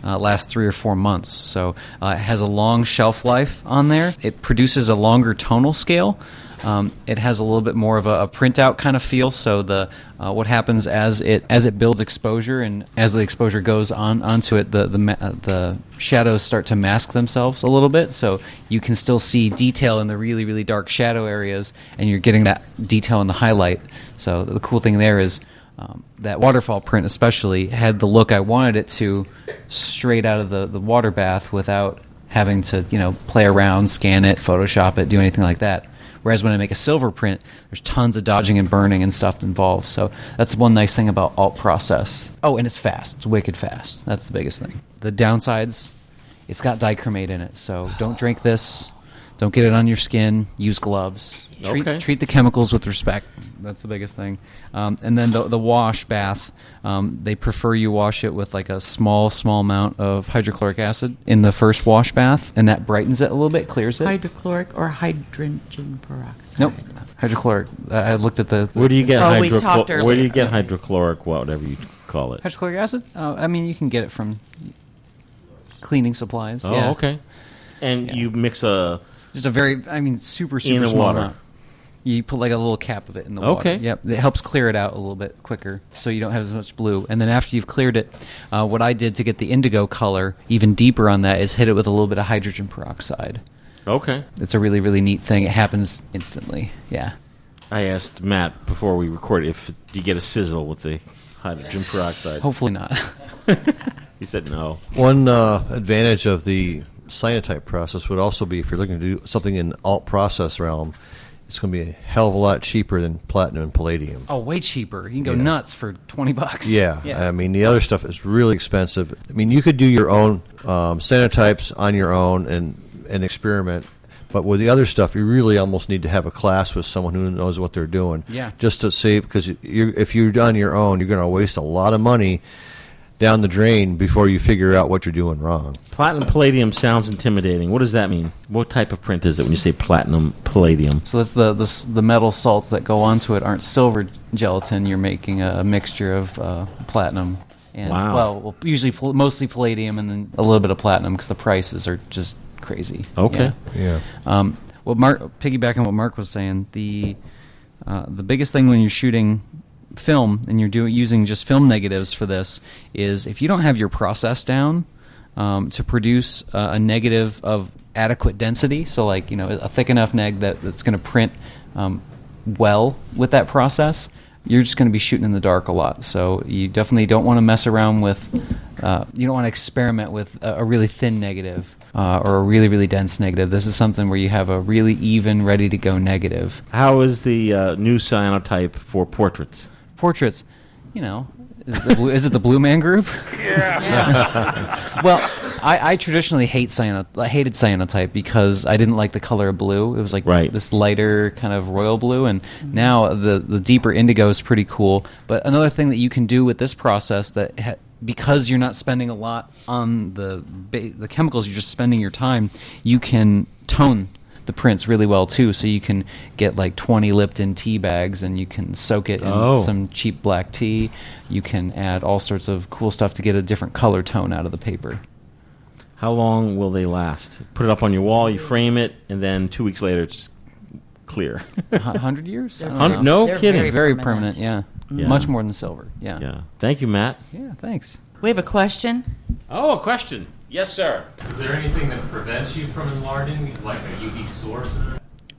uh, last three or four months. So uh, it has a long shelf life on there. It produces a longer tonal scale. Um, it has a little bit more of a, a printout kind of feel. So the uh, what happens as it as it builds exposure and as the exposure goes on onto it, the the ma- uh, the shadows start to mask themselves a little bit. So you can still see detail in the really really dark shadow areas, and you're getting that detail in the highlight. So the cool thing there is um, that waterfall print especially had the look I wanted it to straight out of the, the water bath without having to you know play around, scan it, Photoshop it, do anything like that. Whereas when I make a silver print, there's tons of dodging and burning and stuff involved. So that's one nice thing about alt process. Oh, and it's fast. It's wicked fast. That's the biggest thing. The downsides, it's got dichromate in it. So don't drink this. Don't get it on your skin. Use gloves. Treat, Okay. treat the chemicals with respect. That's the biggest thing. Um, and then the, the wash bath, um, they prefer you wash it with like a small, small amount of hydrochloric acid in the first wash bath, and that brightens it a little bit, clears it. Hydrochloric or hydrogen peroxide? Nope, hydrochloric. I I looked at the. Where do you get Oh, we hydrochlor- talked Where do you earlier. get hydrochloric, whatever you call it? hydrochloric acid? Uh, I mean, you can get it from cleaning supplies. Oh, yeah. okay. And you mix a Just a very, I mean, super, super In the small water. amount. You put like a little cap of it in the water. Okay. Yep. It helps clear it out a little bit quicker so you don't have as much blue. And then after you've cleared it, uh, what I did to get the indigo color even deeper on that is hit it with a little bit of hydrogen peroxide. okay. It's a really, really neat thing. It happens instantly. Yeah. I asked Matt before we recorded if you get a sizzle with the hydrogen peroxide. Hopefully not. (laughs) He said no. One uh, advantage of the cyanotype process would also be if you're looking to do something in alt process realm, it's going to be a hell of a lot cheaper than platinum and palladium. Oh, way cheaper. You can go Yeah. nuts for 20 bucks. Yeah, Yeah. I mean the other stuff is really expensive. I mean you could do your own um, cyanotypes on your own and and experiment, but with the other stuff, you really almost need to have a class with someone who knows what they're doing. Yeah. just to see because you if you're on your own, you're going to waste a lot of money down the drain before you figure out what you're doing wrong. Platinum palladium sounds intimidating. What does that mean? What type of print is it when you say platinum palladium? So that's the, the the metal salts that go onto it aren't silver gelatin. You're making a, mixture of uh, platinum and Wow. well, well, usually mostly palladium and then a little bit of platinum because the prices are just crazy. Okay. Yeah. Um, well, Mark, piggybacking what Mark was saying, the uh, the biggest thing when you're shooting film and you're doing using just film negatives for this is if you don't have your process down um, to produce uh, a negative of adequate density, so like you know a thick enough neg that that's going to print um, well with that process. You're just going to be shooting in the dark a lot, so you definitely don't want to mess around with. Uh, you don't want to experiment with a, a really thin negative uh, or a really really dense negative. This is something where you have a really even, ready to go negative. How is the uh, new cyanotype for portraits? Portraits, you know, is it the Blue, is it the Blue Man Group? (laughs) Yeah. (laughs) well, I, I traditionally hate cyano, I hated cyanotype because I didn't like the color of blue. It was like this lighter kind of royal blue, and mm-hmm. now the the deeper indigo is pretty cool. But another thing that you can do with this process that ha- because you're not spending a lot on the ba- the chemicals, you're just spending your time. You can tone the prints really well too. So you can get like 20 Lipton tea bags and you can soak it in Oh. some cheap black tea. You can add all sorts of cool stuff to get a different color tone out of the paper. How long will they last? Put it up on your wall, you frame it, and then two weeks later it's just clear. Hundred years? (laughs) I don't Hun- know. no They're kidding. very Very permanent. permanent, yeah. Yeah. Much more than silver, yeah. Yeah. Thank you, Matt. Yeah, thanks. We have a question. Oh, a question. Yes, sir. Is there anything that prevents you from enlarging, like a UV source?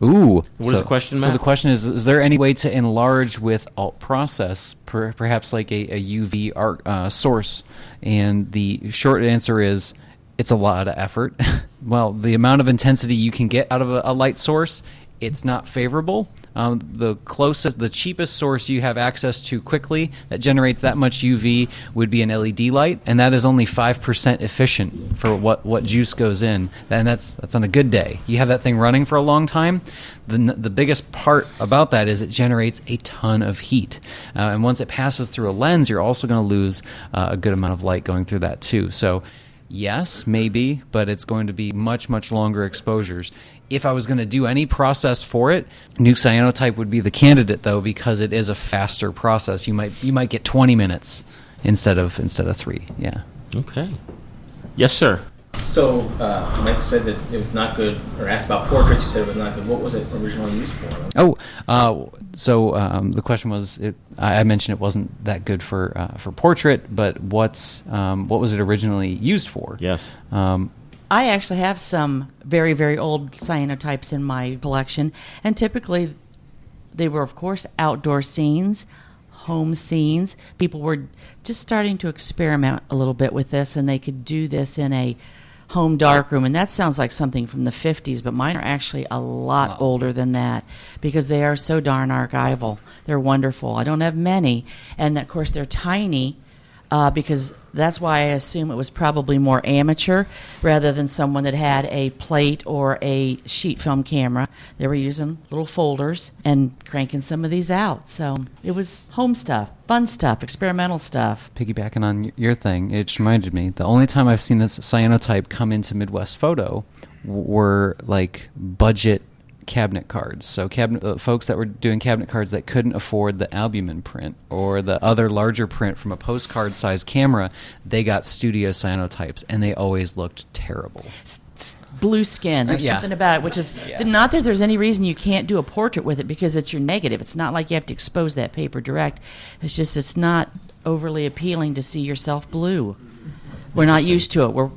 Ooh. What is the question, So the question is: Is there any way to enlarge with alt process, per, perhaps like a, a UV arc, uh, source? And the short answer is, it's a lot of effort. (laughs) well, the amount of intensity you can get out of a, a light source, it's not favorable. Um, the closest, the cheapest source you have access to quickly that generates that much UV would be an LED light, and that is only five percent efficient for what, what juice goes in. And that's that's on a good day. You have that thing running for a long time. The the biggest part about that is it generates a ton of heat, uh, and once it passes through a lens, you're also going to lose uh, a good amount of light going through that too. So. Yes, maybe, but it's going to be much, much longer exposures. If I was going to do any process for it, new cyanotype would be the candidate, though, because it is a faster process. You might you might get 20 minutes instead of instead of three. Yeah. Okay. Yes, sir. So, uh, Mike said that it was not good, or asked about portraits. You said it was not good. What was it originally used for? Oh, uh, so um, the question was, it, I I mentioned it wasn't that good for uh, for portrait, but what's um, what was it originally used for? Yes. Um, I actually have some very, very old cyanotypes in my collection, and typically they were, of course, outdoor scenes, home scenes. People were just starting to experiment a little bit with this, and they could do this in a home darkroom. And that sounds like something from the 50s, but mine are actually a lot older than that because they are so darn archival. They're wonderful. I don't have many, and of course, they're tiny uh, because that's why I assume it was probably more amateur rather than someone that had a plate or a sheet film camera. They were using little folders and cranking some of these out. So it was home stuff, fun stuff, experimental stuff. Piggybacking on your thing, it just reminded me the only time I've seen this cyanotype come into Midwest Photo were like budget cabinet cards. So cabinet uh, folks that were doing cabinet cards that couldn't afford the albumen print or the other larger print from a postcard size camera, they got studio cyanotypes and they always looked terrible. blue skin. There's yeah. something about it, which is Yeah. not that there's any reason you can't do a portrait with it because it's your negative. It's not like you have to expose that paper direct. It's just it's not overly appealing to see yourself blue. We're not used to it. We're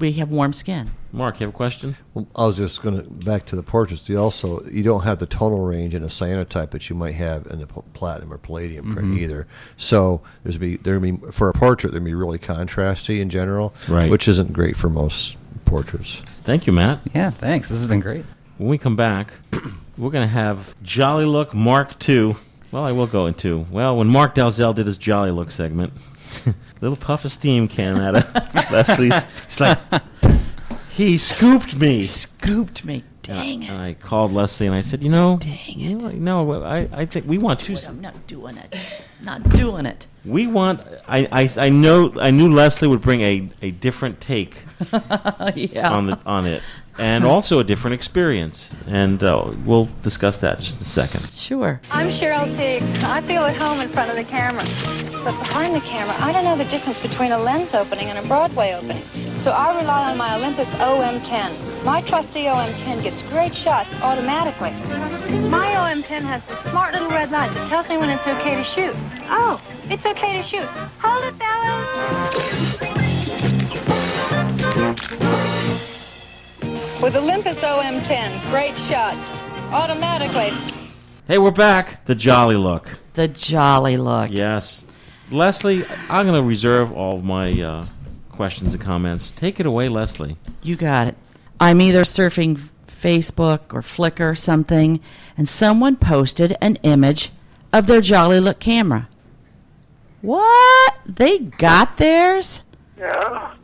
we have warm skin. Mark, you have a question? Well, I was just going to back to the portraits. You also you don't have the tonal range in a cyanotype that you might have in the pl- platinum or palladium print Mhm. either. So there's be there be for a portrait there'd be really contrasty in general, Right. Which isn't great for most portraits. Thank you, Matt. Yeah, thanks. This has been great. When we come back, (clears throat) we're going to have Jolly Look Mark II. Well, I will go into. Well, when Mark Dalzell did his Jolly Look segment, (laughs) little puff of steam came out of (laughs) Leslie's. He's like, he scooped me. He Scooped me. Dang it. And I called Leslie and I said, you know, Dang it. no, I, I think we want two. I'm not doing it. Not doing it. We want. I, I, I know. I knew Leslie would bring a, a different take (laughs) Yeah. on the on it, and also a different experience. And uh, we'll discuss that just in a second. Sure. I'm Cheryl Tiegs. I feel at home in front of the camera. But behind the camera, I don't know the difference between a lens opening and a Broadway opening. So I rely on my Olympus OM10. My trusty OM10 gets great shots automatically. My OM10 has the smart little red light that tells me when it's okay to shoot. Oh, it's okay to shoot. Hold it, fellas. With Olympus OM10, great shot. automatically. Hey, we're back. The Jolly Look. The Jolly Look. Yes, Leslie. I'm going to reserve all of my uh, questions and comments. Take it away, Leslie. You got it. I'm either surfing Facebook or Flickr or something, and someone posted an image of their Jolly Look camera. What? They got theirs? Yeah.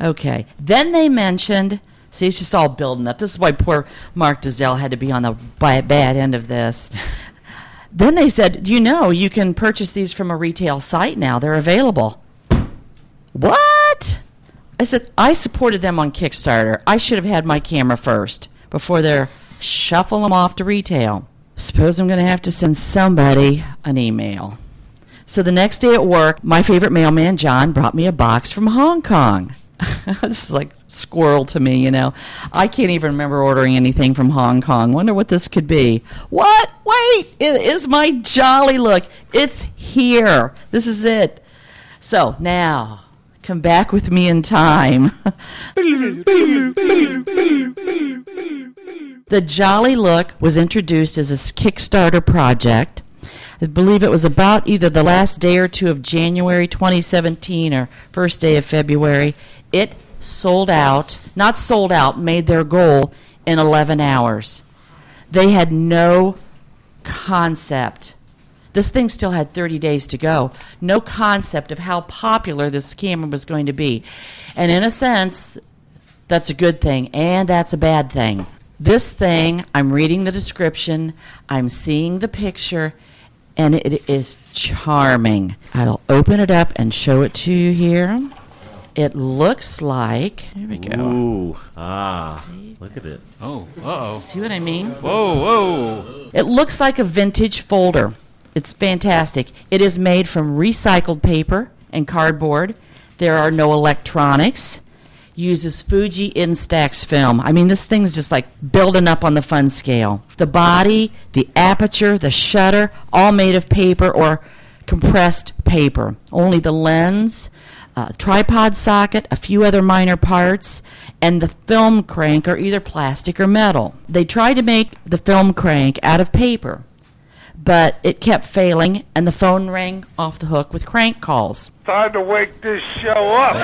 Okay. Then they mentioned. See, it's just all building up. This is why poor Mark Dazelle had to be on the bi- bad end of this. then they said, you know, you can purchase these from a retail site now. They're available. What? I said, I supported them on Kickstarter. I should have had my camera first before they're shuffle them off to retail. Suppose I'm going to have to send somebody an email. So the next day at work, my favorite mailman, John, brought me a box from Hong Kong. (laughs) this is like squirrel to me, you know. I can't even remember ordering anything from Hong Kong. Wonder what this could be. What? Wait, it is my jolly look. It's here. This is it. So now, come back with me in time. (laughs) the Jolly Look was introduced as a Kickstarter project. I believe it was about either the last day or two of January 2017 or first day of February. It sold out, not sold out, made their goal in 11 hours. They had no concept. This thing still had 30 days to go. No concept of how popular this camera was going to be. And in a sense, that's a good thing, and that's a bad thing. This thing, I'm reading the description, I'm seeing the picture, and it is charming. I'll open it up and show it to you here. It looks like. Here we go. Ooh, ah, See? look at it. Oh, uh oh. See what I mean? Whoa, whoa. It looks like a vintage folder. It's fantastic. It is made from recycled paper and cardboard. There are no electronics. Uses Fuji Instax film. I mean, this thing's just like building up on the fun scale. The body, the aperture, the shutter, all made of paper or compressed paper. Only the lens, uh, tripod socket, a few other minor parts, and the film crank are either plastic or metal. They tried to make the film crank out of paper, but it kept failing, and the phone rang off the hook with crank calls. Time to wake this show up.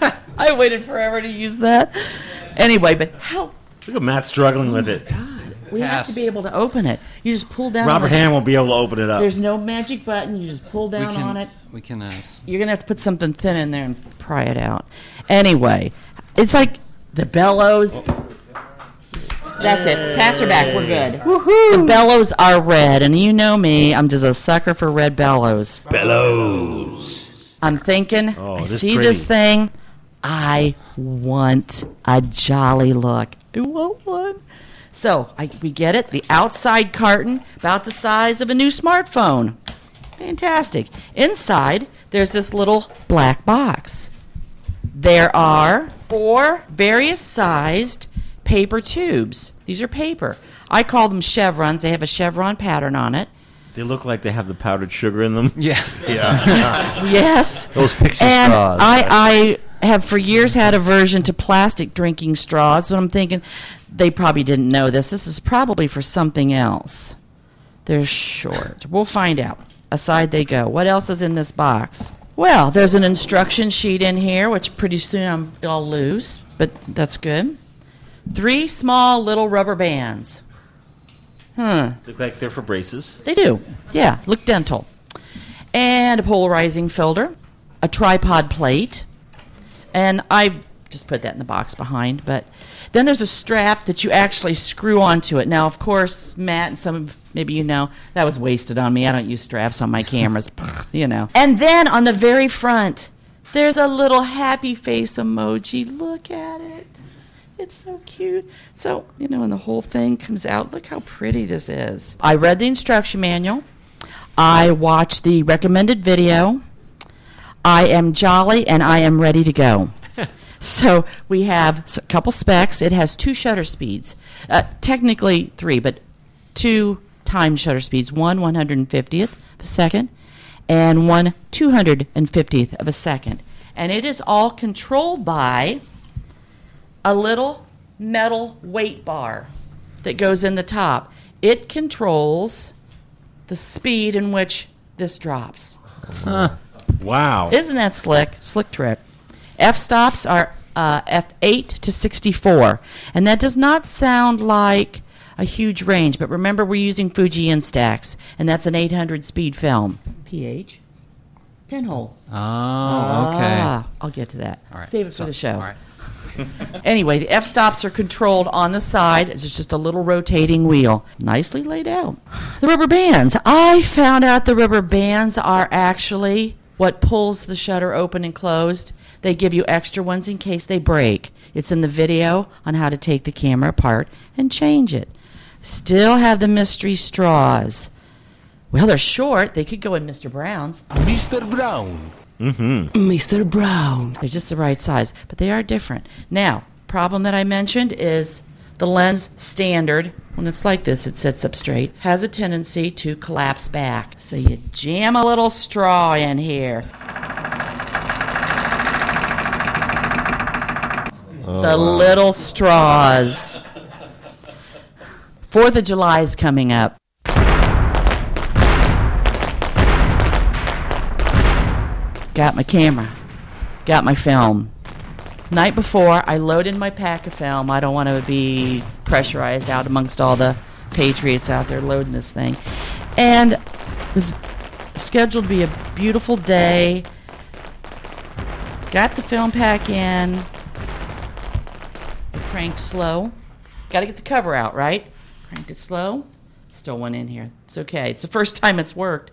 Oh. (laughs) I waited forever to use that. Anyway, but how Look at Matt struggling with it. God, We have to be able to open it. You just pull down. Robert on Hand won't be able to open it up. There's no magic button. You just pull down can- on it. We can uh, ask. You're gonna have to put something thin in there and pry it out. Anyway, it's like the bellows. Oh. That's it. Pass her back. We're good. The bellows are red, and you know me. I'm just a sucker for red bellows. Bellows. I'm thinking. Oh, I this see this thing. I want a jolly look. I want one. So I, we get it. The outside carton, about the size of a new smartphone. Fantastic. Inside, there's this little black box. There are four various sized paper tubes. These are paper. I call them chevrons. They have a chevron pattern on it. They look like they have the powdered sugar in them. Yeah. (laughs) Yeah. (laughs) yes. Those pixie and straws. I, I have for years had aversion to plastic drinking straws, but I'm thinking they probably didn't know this. This is probably for something else. They're short. We'll find out. Aside they go. What else is in this box? Well, there's an instruction sheet in here, which pretty soon I'm, I'll lose, but that's good. Three small little rubber bands. Huh. Look like they're for braces. They do. Yeah, look dental. And a polarizing filter, a tripod plate, and I just put that in the box behind. But then there's a strap that you actually screw onto it. Now, of course, Matt and some of maybe you know that was wasted on me. I don't use straps on my cameras, (laughs) you know. And then on the very front, there's a little happy face emoji. Look at it. It's so cute. So, you know, and the whole thing comes out. Look how pretty this is. I read the instruction manual. I watched the recommended video. I am jolly and I am ready to go. (laughs) so we have a couple specs. It has two shutter speeds, uh, technically three, but two time shutter speeds. One 150th of a second, and one 250th of a second. And it is all controlled by a little metal weight bar that goes in the top. It controls the speed in which this drops. Huh. Wow. Isn't that slick? Slick trick. F stops are uh, F8 to 64. And that does not sound like a huge range, but remember we're using Fuji Instax, and that's an 800 speed film. PH? Pinhole. Oh, okay. Ah, I'll get to that. All right. Save it for the show. all right. (laughs) anyway, the f stops are controlled on the side. It's just a little rotating wheel. Nicely laid out. The rubber bands. I found out the rubber bands are actually what pulls the shutter open and closed. They give you extra ones in case they break. It's in the video on how to take the camera apart and change it. Still have the mystery straws. Well, they're short. They could go in Mr. Brown's. Mr. Brown. Mm-hmm. Mr. Brown. They're just the right size, but they are different. Now, problem that I mentioned is the lens standard, when it's like this, it sits up straight, has a tendency to collapse back. So you jam a little straw in here. the little straws. Fourth of July is coming up. Got my camera. Got my film. Night before, I load in my pack of film. I don't want to be pressurized out amongst all the patriots out there loading this thing. And it was scheduled to be a beautiful day. Got the film pack in. Cranked slow. Got to get the cover out, right? Cranked it slow. Still one in here. It's okay. It's the first time it's worked.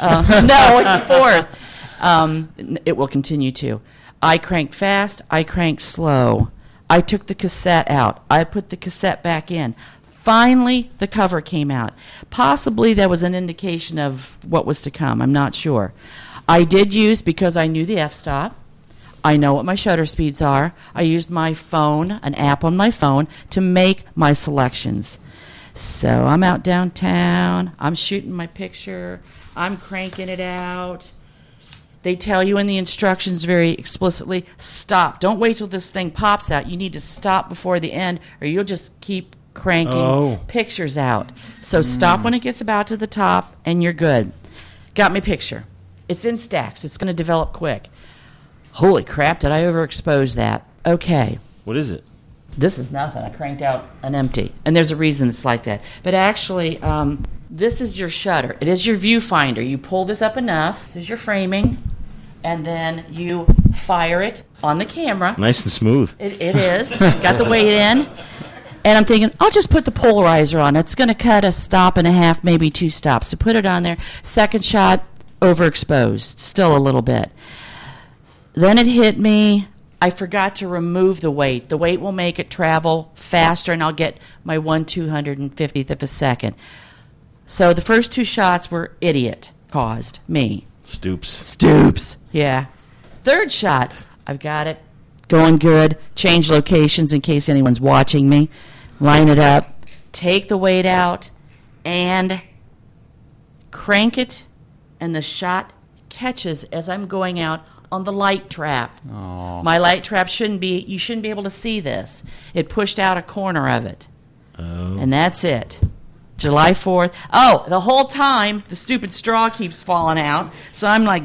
Uh, (laughs) no, it's the fourth. Um, it will continue to. I cranked fast. I cranked slow. I took the cassette out. I put the cassette back in. Finally, the cover came out. Possibly that was an indication of what was to come. I'm not sure. I did use, because I knew the f stop, I know what my shutter speeds are. I used my phone, an app on my phone, to make my selections. So I'm out downtown. I'm shooting my picture. I'm cranking it out. They tell you in the instructions very explicitly stop. Don't wait till this thing pops out. You need to stop before the end, or you'll just keep cranking Oh. pictures out. So stop when it gets about to the top, and you're good. Got my picture. It's Instax. It's going to develop quick. Holy crap, did I overexpose that? Okay. What is it? This is nothing. I cranked out an empty. And there's a reason it's like that. But actually, um, this is your shutter. It is your viewfinder. You pull this up enough. This is your framing. And then you fire it on the camera. Nice and smooth. It, it is. Got the weight in. And I'm thinking, I'll just put the polarizer on. It's going to cut a stop and a half, maybe two stops. So put it on there. Second shot, overexposed, still a little bit. Then it hit me. I forgot to remove the weight. The weight will make it travel faster, and I'll get my one two hundred and fiftieth of a second. So the first two shots were idiot caused me. Stoops. Stoops. Yeah. Third shot, I've got it going good. Change locations in case anyone's watching me. Line it up. Take the weight out and crank it, and the shot catches as I'm going out on the light trap. Aw. My light trap shouldn't be, you shouldn't be able to see this. It pushed out a corner of it. Oh. And that's it. July 4th. Oh, the whole time, the stupid straw keeps falling out. So I'm like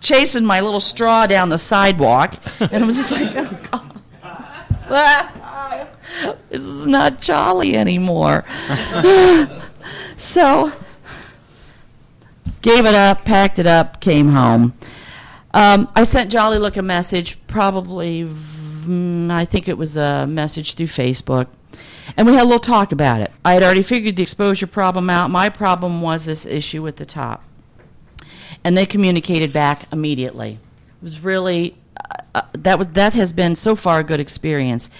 chasing my little straw down the sidewalk. And I was just like, oh, God. (laughs) This is not jolly anymore. (laughs) so gave it up, packed it up, came home. Um, I sent Jolly Look a message, probably, mm, I think it was a message through Facebook, and we had a little talk about it. I had already figured the exposure problem out. My problem was this issue at the top. And they communicated back immediately. It was really, uh, uh, that, that has been so far a good experience.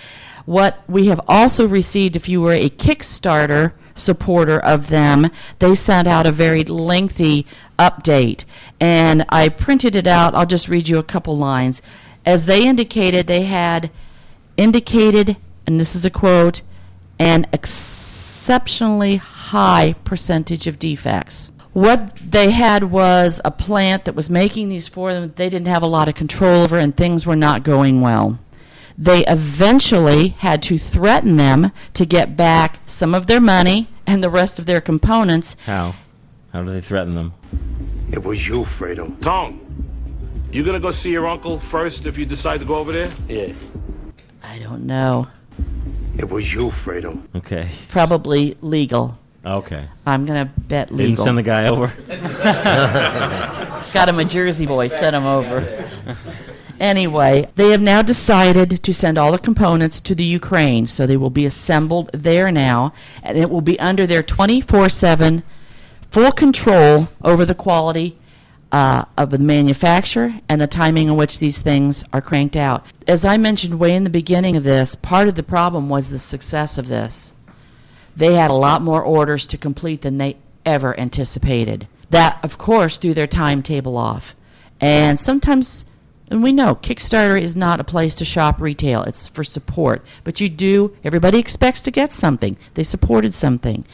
What we have also received, if you were a Kickstarter supporter of them, they sent out a very lengthy update. And I printed it out. I'll just read you a couple lines. As they indicated, they had indicated, and this is a quote, an exceptionally high percentage of defects. What they had was a plant that was making these for them they didn't have a lot of control over, and things were not going well. They eventually had to threaten them to get back some of their money and the rest of their components. How? How do they threaten them? It was you, Fredo. Tone, you gonna go see your uncle first if you decide to go over there? Yeah. I don't know. It was you, Fredo. Okay. Probably legal. Okay. I'm going to bet They didn't legal. send the guy over? (laughs) Got him a Jersey boy, sent him over. (laughs) Anyway, they have now decided to send all the components to the Ukraine, so they will be assembled there now, and it will be under their 24 7 full control over the quality uh, of the manufacture and the timing in which these things are cranked out. As I mentioned way in the beginning of this, part of the problem was the success of this. They had a lot more orders to complete than they ever anticipated. That, of course, threw their timetable off. And sometimes, and we know Kickstarter is not a place to shop retail, it's for support. But you do, everybody expects to get something. They supported something.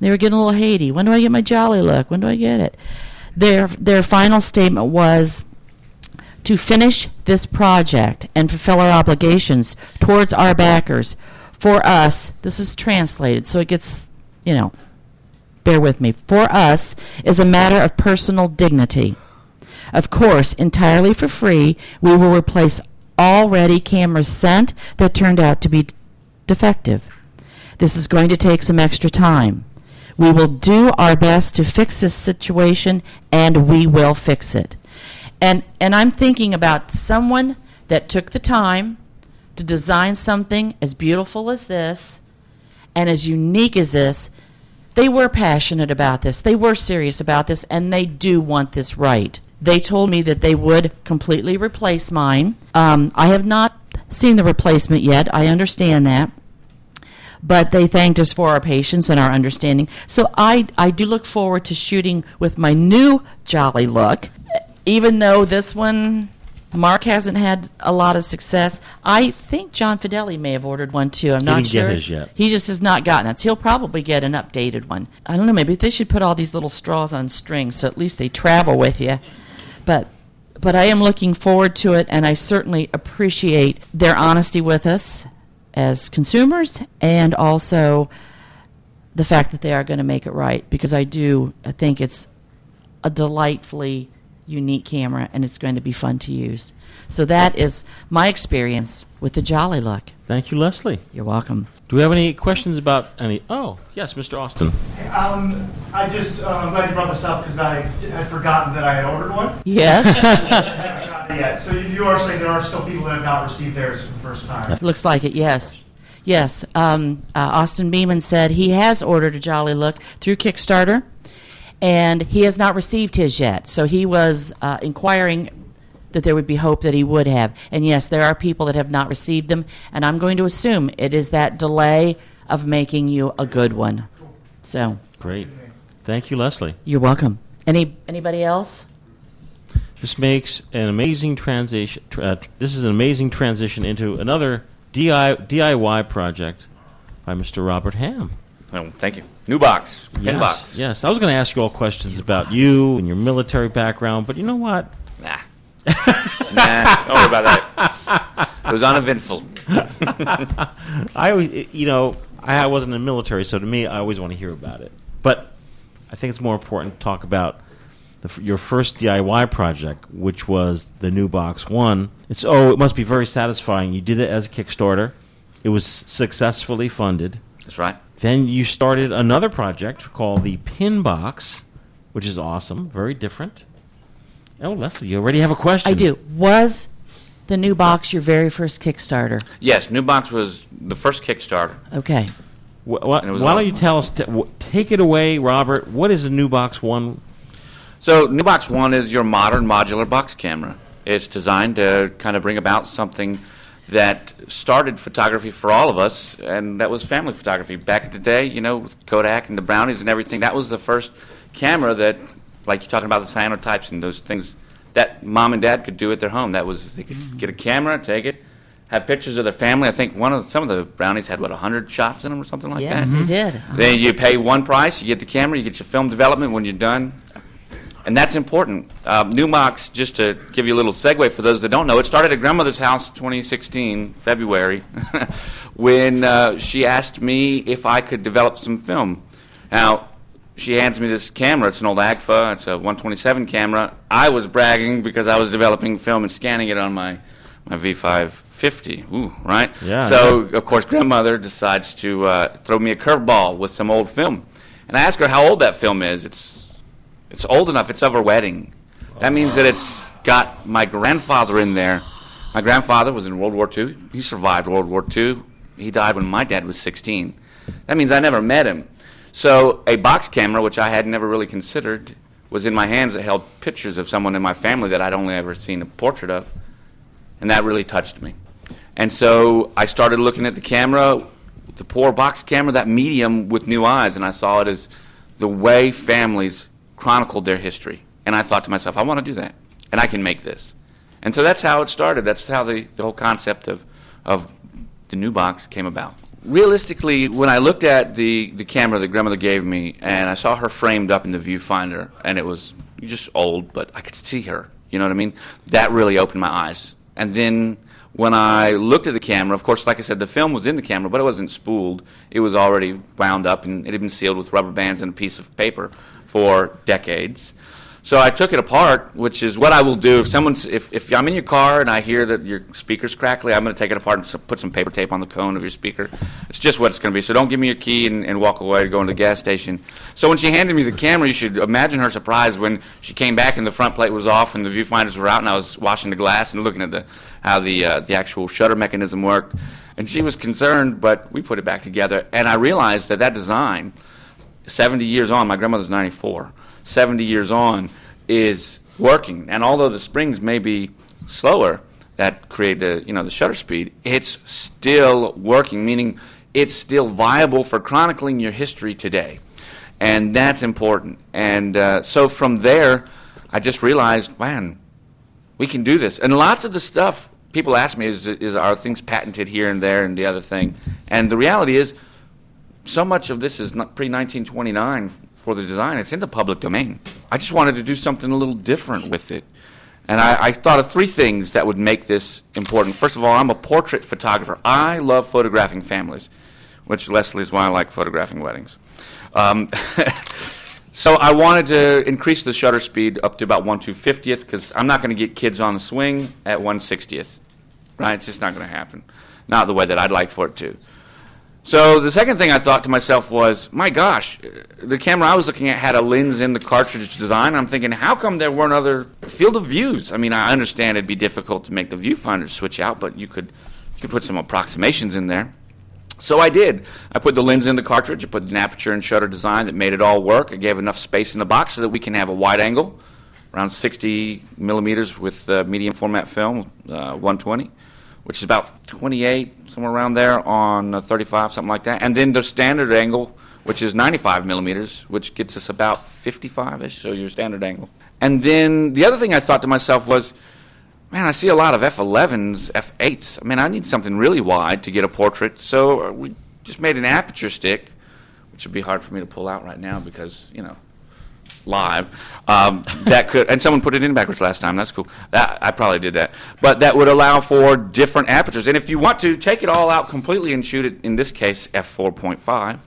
They were getting a little Haiti. When do I get my Jolly Look? When do I get it? Their, their final statement was to finish this project and fulfill our obligations towards our backers. For us, this is translated, so it gets, you know, bear with me. For us is a matter of personal dignity. Of course, entirely for free, we will replace already cameras sent that turned out to be defective. This is going to take some extra time. We will do our best to fix this situation, and we will fix it. And and I'm thinking about someone that took the time to design something as beautiful as this and as unique as this. They were passionate about this. They were serious about this, and they do want this right. They told me that they would completely replace mine. Um, I have not seen the replacement yet. I understand that but they thanked us for our patience and our understanding. So I, I do look forward to shooting with my new Jolly Look, even though this one, Mark hasn't had a lot of success. I think John Fedele may have ordered one too. I'm He not didn't get sure. his yet. He just has not gotten it. So he'll probably get an updated one. I don't know. Maybe they should put all these little straws on strings so at least they travel with you. But but I am looking forward to it, and I certainly appreciate their honesty with us as consumers, and also the fact that they are going to make it right. Because I do, I think it's a delightfully unique camera, and it's going to be fun to use. So that is my experience with the Jolly Look. Thank you, Leslie. You're welcome. Do we have any questions about any? Oh, yes, Mr. Austin. Um, I just, uh, I'm glad you brought this up because I had forgotten that I had ordered one. Yes. (laughs) I haven't gotten it yet. So you- you are saying there are still people that have not received theirs for the first time. Looks like it, yes. Yes. Um, uh, Austin Beeman said he has ordered a Jolly Look through Kickstarter, and he has not received his yet. So he was uh, inquiring that there would be hope that he would have. And yes, there are people that have not received them, and I'm going to assume it is that delay of making you a good one. So Great. Thank you, Leslie. you're welcome. Any anybody else? This makes an amazing transition. Tra- uh, this is an amazing transition into another DIY project by Mr. Robert Ham. Well, thank you. New box, pin yes, box. Yes, I was going to ask you all questions about you and your military background, but you know what? Nah. (laughs) nah, don't worry about that. It was uneventful. (laughs) I always, you know, I wasn't in the military, so to me, I always want to hear about it. But I think it's more important to talk about the, your first DIY project, which was the new box one. It's oh, it must be very satisfying. You did it as a Kickstarter. It was successfully funded. That's right. Then you started another project called the Pin Box, which is awesome, very different. Oh, Leslie, you already have a question. I do. Was the new box your very first Kickstarter? Yes, New Box was the first Kickstarter. Okay. Wh- wh- And it was why don't you fun. tell us? T- w- take it away, Robert. What is a new box one? So, New Box One is your modern modular box camera. It's designed to kind of bring about something that started photography for all of us, and that was family photography. Back in the day, you know, with Kodak and the Brownies and everything, that was the first camera that, like you're talking about the cyanotypes and those things, that mom and dad could do at their home. That was, they could mm-hmm. get a camera, take it, have pictures of their family. I think one of some of the Brownies had, what, 100 shots in them or something like Yes, that? they mm-hmm. did. Then you pay one price, you get the camera, you get your film development when you're done. And that's important. Uh, New Box, just to give you a little segue for those that don't know, it started at grandmother's house 2016, February, (laughs) when uh, she asked me if I could develop some film. Now, she hands me this camera. It's an old Agfa. It's a 127 camera. I was bragging because I was developing film and scanning it on my, my V550. Ooh, right? Yeah, So, of course, grandmother decides to uh, throw me a curveball with some old film. And I ask her how old that film is. It's it's old enough. It's of her wedding. That means that it's got my grandfather in there. My grandfather was in World War II. He survived World War II. He died when my dad was 16. That means I never met him. So a box camera, which I had never really considered, was in my hands that held pictures of someone in my family that I'd only ever seen a portrait of. And that really touched me. And so I started looking at the camera, the poor box camera, that medium with new eyes, and I saw it as the way families chronicled their history. And I thought to myself, I want to do that, and I can make this. And so that's how it started. That's how the, the whole concept of, of the new box came about. Realistically, when I looked at the, the camera that grandmother gave me, and I saw her framed up in the viewfinder, and it was just old, but I could see her. You know what I mean? That really opened my eyes. And then when I looked at the camera, of course, like I said, the film was in the camera, but it wasn't spooled. It was already wound up, and it had been sealed with rubber bands and a piece of paper for decades. So I took it apart, which is what I will do if someone's if, if I'm in your car and I hear that your speaker's crackly, I'm going to take it apart and put some paper tape on the cone of your speaker. It's just what it's going to be. So don't give me your key and, and walk away to go into the gas station. So when she handed me the camera, you should imagine her surprise when she came back and the front plate was off and the viewfinders were out and I was washing the glass and looking at the how the uh, the actual shutter mechanism worked. And she was concerned, but we put it back together. And I realized that that design 70 years on, my grandmother's 94, 70 years on, is working. And although the springs may be slower that create the, you know, the shutter speed, it's still working, meaning it's still viable for chronicling your history today. And that's important. And uh, so from there, I just realized, man, we can do this. And lots of the stuff people ask me is, is are things patented here and there and the other thing. And the reality is, so much of this is pre 1929 for the design. It's in the public domain. I just wanted to do something a little different with it. And I, I thought of three things that would make this important. First of all, I'm a portrait photographer. I love photographing families, which Leslie is why I like photographing weddings. Um, (laughs) So I wanted to increase the shutter speed up to about 1 250th because I'm not going to get kids on the swing at 1 60th. Right? It's just not going to happen. Not the way that I'd like for it to. So the second thing I thought to myself was, my gosh, the camera I was looking at had a lens in the cartridge design. I'm thinking, how come there weren't other field of views? I mean, I understand it'd be difficult to make the viewfinder switch out, but you could you could put some approximations in there. So I did. I put the lens in the cartridge. I put an aperture and shutter design that made it all work. I gave enough space in the box so that we can have a wide angle, around 60 millimeters with uh, medium format film, uh, 120 which is about 28, somewhere around there on uh, 35, something like that. And then the standard angle, which is 95 millimeters, which gets us about 55-ish, so your standard angle. And then the other thing I thought to myself was, man, I see a lot of F11s, F8s. I mean, I need something really wide to get a portrait. So uh, we just made an aperture stick, which would be hard for me to pull out right now because, you know, live um, that could and someone put it in backwards last time that's cool. That, i probably did that. But that would allow for different apertures. And if you want to take it all out completely and shoot it in this case f4.5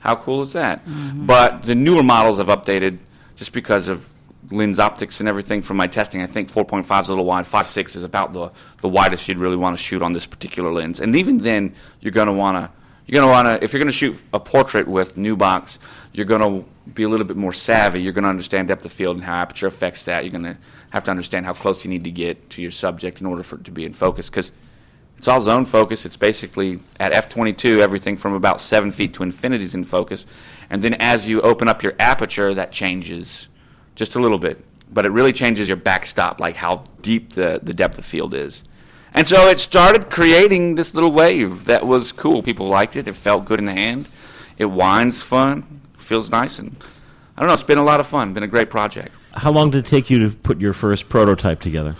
how cool is that? Mm-hmm. but the newer models have updated just because of lens optics and everything from my testing. I think 4.5 is a little wide. 5.6 is about the, the widest you'd really want to shoot on this particular lens. And even then you're going to want to you're going to want to if you're going to shoot a portrait with new box you're going to be a little bit more savvy. You're going to understand depth of field and how aperture affects that. You're going to have to understand how close you need to get to your subject in order for it to be in focus because it's all zone focus. It's basically at f22 everything from about 7 feet to infinity is in focus. And then as you open up your aperture that changes just a little bit. But it really changes your backstop like how deep the, the depth of field is. And so it started creating this little wave that was cool. People liked it. It felt good in the hand. It winds fun, feels nice, and I don't know. It's been a lot of fun. Been a great project. How long did it take you to put your first prototype together?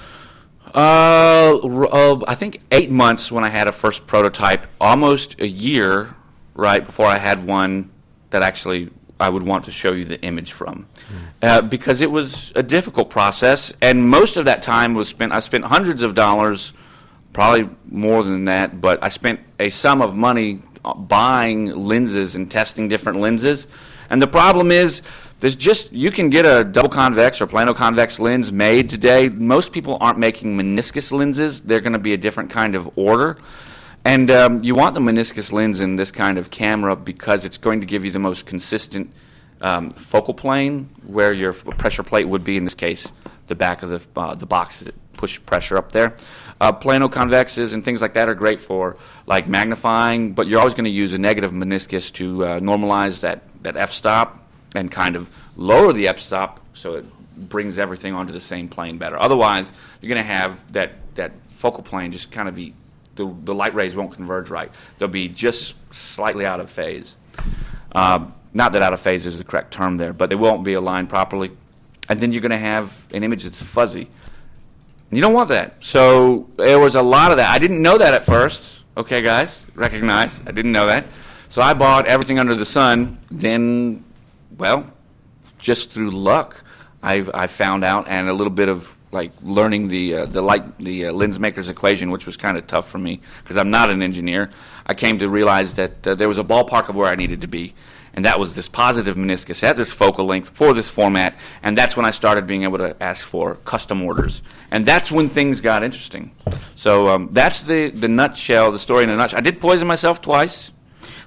Uh, uh, I think eight months when I had a first prototype. Almost a year, right before I had one that actually I would want to show you the image from, uh, because it was a difficult process, and most of that time was spent. I spent hundreds of dollars, probably more than that, but I spent a sum of money uh, buying lenses and testing different lenses. And the problem is, there's just you can get a double convex or plano convex lens made today. Most people aren't making meniscus lenses; they're going to be a different kind of order. And um, you want the meniscus lens in this kind of camera because it's going to give you the most consistent um, focal plane where your pressure plate would be. In this case, the back of the uh, the box push pressure up there. Uh, plano convexes and things like that are great for like magnifying, but you're always going to use a negative meniscus to uh, normalize that that f stop and kind of lower the f stop so it brings everything onto the same plane better. Otherwise, you're going to have that that focal plane just kind of be the, the light rays won't converge right. They'll be just slightly out of phase. Um, not that out of phase is the correct term there, but they won't be aligned properly. And then you're going to have an image that's fuzzy. You don't want that. So there was a lot of that. I didn't know that at first. Okay, guys, recognize. I didn't know that. So I bought everything under the sun. Then, well, just through luck, I I found out, and a little bit of like learning the uh, the light the uh, lens maker's equation, which was kind of tough for me because I'm not an engineer. I came to realize that uh, there was a ballpark of where I needed to be, and that was this positive meniscus at this focal length for this format. And that's when I started being able to ask for custom orders, and that's when things got interesting. So um, that's the the nutshell, the story in a nutshell. I did poison myself twice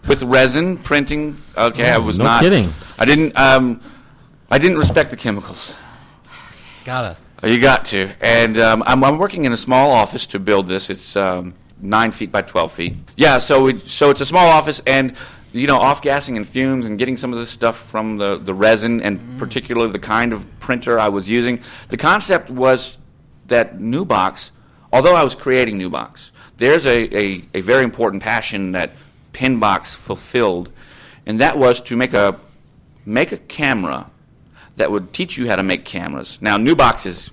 with resin printing. Okay, I Oh, was no not kidding. I didn't. Um, I didn't respect the chemicals. Got Oh, You got to. And um, I'm, I'm working in a small office to build this. It's um, nine feet by 12 feet. Yeah, so it, so it's a small office, and you know, off gassing and fumes and getting some of this stuff from the, the resin and mm. particularly the kind of printer I was using. The concept was that New Box, although I was creating New Box, there's a, a, a very important passion that Pinbox fulfilled, and that was to make a make a camera that would teach you how to make cameras. Now, New Box is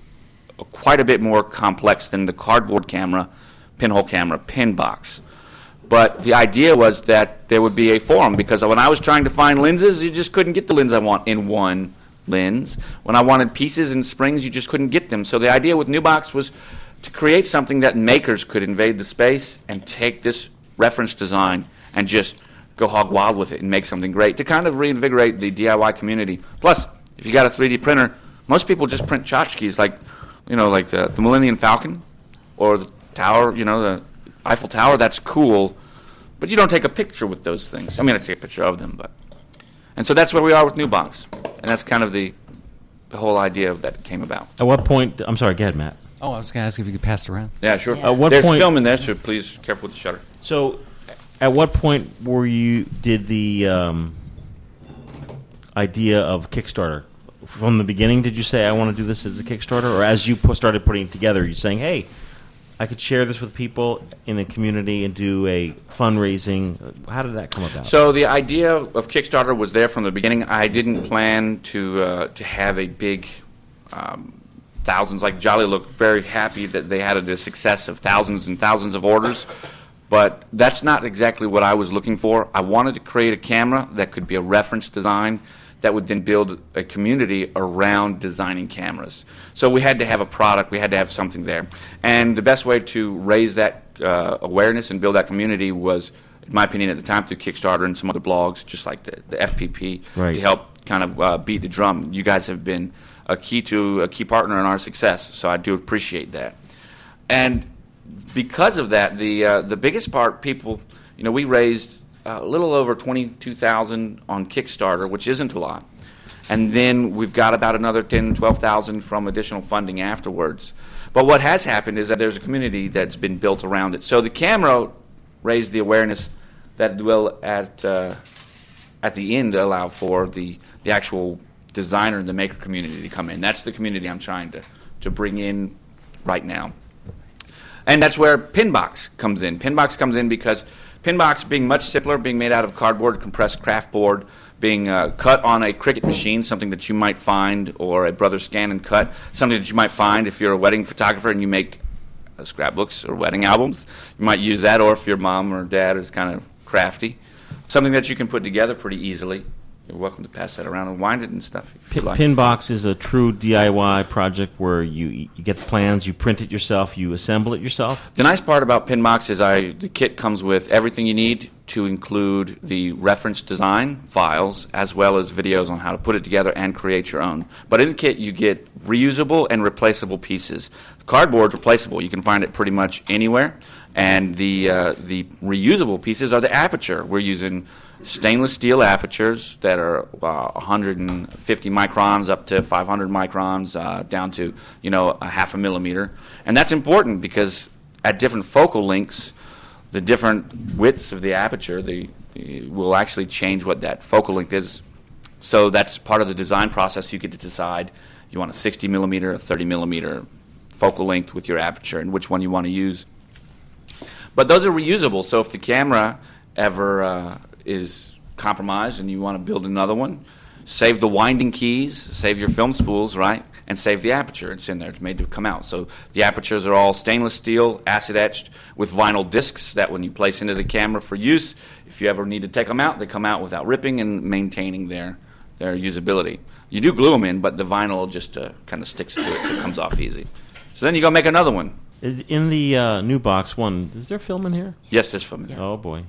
quite a bit more complex than the cardboard camera, pinhole camera, Pinbox. But the idea was that there would be a forum because when I was trying to find lenses, you just couldn't get the lens I want in one lens. When I wanted pieces and springs, you just couldn't get them. So the idea with New Box was to create something that makers could invade the space and take this reference design and just go hog wild with it and make something great to kind of reinvigorate the DIY community. Plus, if you got a 3D printer, most people just print tchotchkes like, you know, like the, the Millennium Falcon or the tower, you know, the Eiffel Tower. That's cool, but you don't take a picture with those things. I mean, I take a picture of them, but and so that's where we are with New Box, and that's kind of the the whole idea of that came about. At what point? I'm sorry. Go ahead, Matt. Oh, I was going to ask if you could pass it around. Yeah, sure. At what There's point? film in there, so please careful with the shutter. So, at what point were you did the um, idea of Kickstarter from the beginning? Did you say I want to do this as a Kickstarter, or as you pu- started putting it together, you saying, "Hey, I could share this with people in the community and do a fundraising"? How did that come about? So the idea of Kickstarter was there from the beginning. I didn't plan to uh, to have a big um, thousands like Jolly looked very happy that they had a, success of thousands and thousands of orders. But that's not exactly what I was looking for. I wanted to create a camera that could be a reference design that would then build a community around designing cameras. So we had to have a product, we had to have something there. And the best way to raise that uh, awareness and build that community was, in my opinion, at the time, through Kickstarter and some other blogs, just like the, the FPP, Right. to help kind of uh, beat the drum. You guys have been a key to a key partner in our success, so I do appreciate that. And because of that, the uh, the biggest part, people, you know, we raised a little over twenty two thousand on Kickstarter, which isn't a lot, and then we've got about another 10, 12,000 from additional funding afterwards. But what has happened is that there's a community that's been built around it. So the camera raised the awareness that will at uh, at the end allow for the the actual designer and the maker community to come in. That's the community I'm trying to to bring in right now. And that's where Pinbox comes in. Pinbox comes in because Pinbox, being much simpler, being made out of cardboard, compressed craft board, being uh, cut on a Cricut machine, something that you might find, or a Brother Scan and Cut, something that you might find if you're a wedding photographer and you make uh, scrapbooks or wedding albums. You might use that, or if your mom or dad is kind of crafty, something that you can put together pretty easily. You're welcome to pass that around and wind it and stuff if you Pin- like. Pinbox is a true DIY project where you you get the plans, you print it yourself, you assemble it yourself. The nice part about Pinbox is I the kit comes with everything you need to include the reference design files as well as videos on how to put it together and create your own. But in the kit you get reusable and replaceable pieces. Cardboard's replaceable. You can find it pretty much anywhere. And the uh, the reusable pieces are the aperture. We're using stainless steel apertures that are uh, 150 microns up to 500 microns uh, down to you know a half a millimeter. And that's important because at different focal lengths the different widths of the aperture the, will actually change what that focal length is. So that's part of the design process. You get to decide you want a 60 millimeter a 30 millimeter focal length with your aperture and which one you want to use. But those are reusable. So if the camera ever uh, is compromised and you want to build another one, save the winding keys, save your film spools, right, and save the aperture. It's in there. It's made to come out. So the apertures are all stainless steel, acid etched with vinyl discs that when you place into the camera for use, if you ever need to take them out, they come out without ripping and maintaining their their usability. You do glue them in, but the vinyl just uh, kind of sticks to it, so it comes off easy. So then you go make another one. In the uh, new box one, is there film in here? Yes, there's film in Oh boy,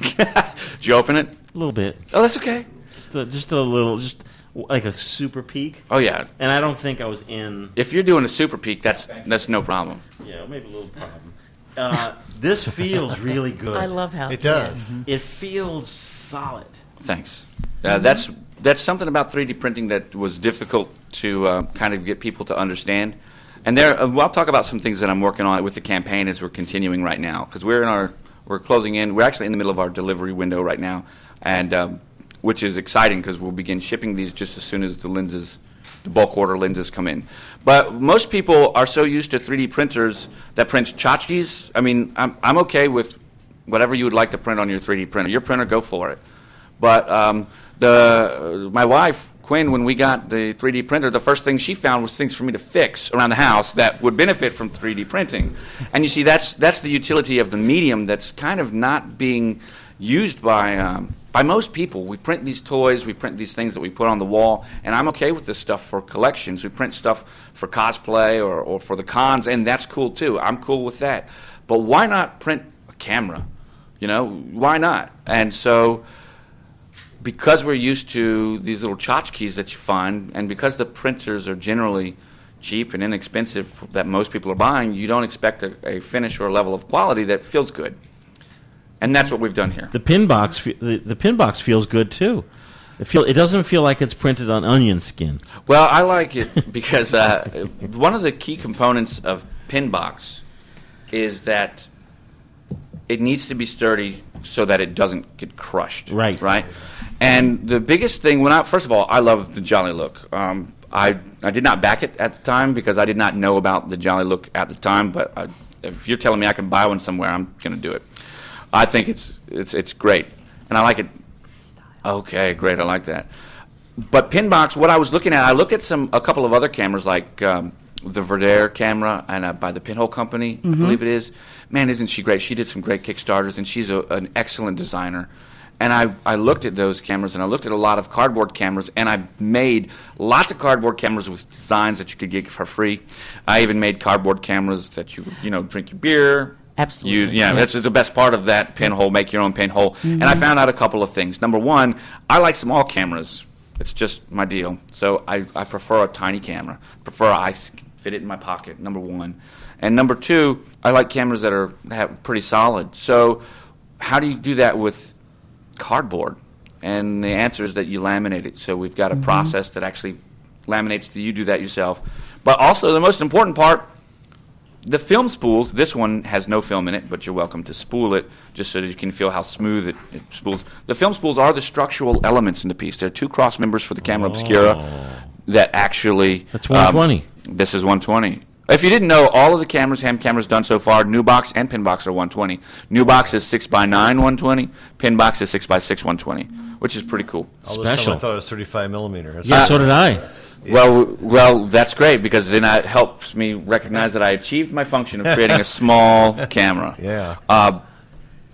(laughs) Did you open it? a little bit. Oh, that's okay. Just a, just a little, just like a super peek. Oh yeah. And I don't think I was in. If you're doing a super peek, that's that's no problem. Yeah, maybe a little problem. Uh, this feels really (laughs) good. I love how It does. yes. It feels solid. Thanks. Uh, that's that's something about 3D printing that was difficult to uh, kind of get people to understand. And there, uh, well, I'll talk about some things that I'm working on with the campaign as we're continuing right now because we're in our we're closing in. We're actually in the middle of our delivery window right now, and um, which is exciting because we'll begin shipping these just as soon as the lenses, the bulk order lenses come in. But most people are so used to 3D printers that print tchotchkes. I mean, I'm I'm okay with whatever you would like to print on your 3D printer. Your printer, go for it. But um, the my wife Quinn, when we got the 3D printer, the first thing she found was things for me to fix around the house that would benefit from 3D printing. And you see, that's that's the utility of the medium that's kind of not being used by um, by most people. We print these toys, we print these things that we put on the wall, and I'm okay with this stuff for collections. We print stuff for cosplay or, or for the cons, and that's cool too. I'm cool with that. But why not print a camera? You know, why not? And so, because we're used to these little tchotchkes that you find, and because the printers are generally cheap and inexpensive that most people are buying, you don't expect a, a finish or a level of quality that feels good. And that's what we've done here. The pin box, the, the pin box feels good too. It feel it doesn't feel like it's printed on onion skin. Well, I like it (laughs) because uh, one of the key components of Pinbox is that it needs to be sturdy so that it doesn't get crushed. Right. Right. And the biggest thing when I first of all, I love the Jolly Look. Um, I I did not back it at the time because I did not know about the Jolly Look at the time. But I, if you're telling me I can buy one somewhere, I'm going to do it. I think it's it's it's great, and I like it. Okay, great. I like that. But Pinbox, what I was looking at, I looked at some a couple of other cameras like um, the Verdere camera and uh, by the Pinhole Company, I Mhm. believe it is. Man, isn't she great? She did some great Kickstarters, and she's a, an excellent designer. And I, I looked at those cameras, and I looked at a lot of cardboard cameras, and I made lots of cardboard cameras with designs that you could get for free. I even made cardboard cameras that you you know drink your beer. Absolutely. Use, yeah, Yes. that's the best part of that pinhole. Make your own pinhole. And I Mhm. found out a couple of things. Number one, I like small cameras. It's just my deal. So I, I prefer a tiny camera. Prefer I fit it in my pocket. Number one, and number two, I like cameras that are have pretty solid. So how do you do that with cardboard? And the answer is that you laminate it. So we've got a Mhm. process that actually laminates. The, you do that yourself. But also the most important part the film spools, this one has no film in it, but you're welcome to spool it just so that you can feel how smooth it, it spools. The film spools are the structural elements in the piece. There are two cross members for the camera obscura that actually. That's 120. um, this is 120. If you didn't know, all of the cameras, ham cameras done so far, new box and pin box are 120. New box is 6x9 120, pin box is 6x6 120, which is pretty cool. All this time I thought it was 35 millimeter. That's Yeah, so did I. Well, well, that's great because then it helps me recognize that I achieved my function of creating a (laughs) small camera. Yeah. Uh,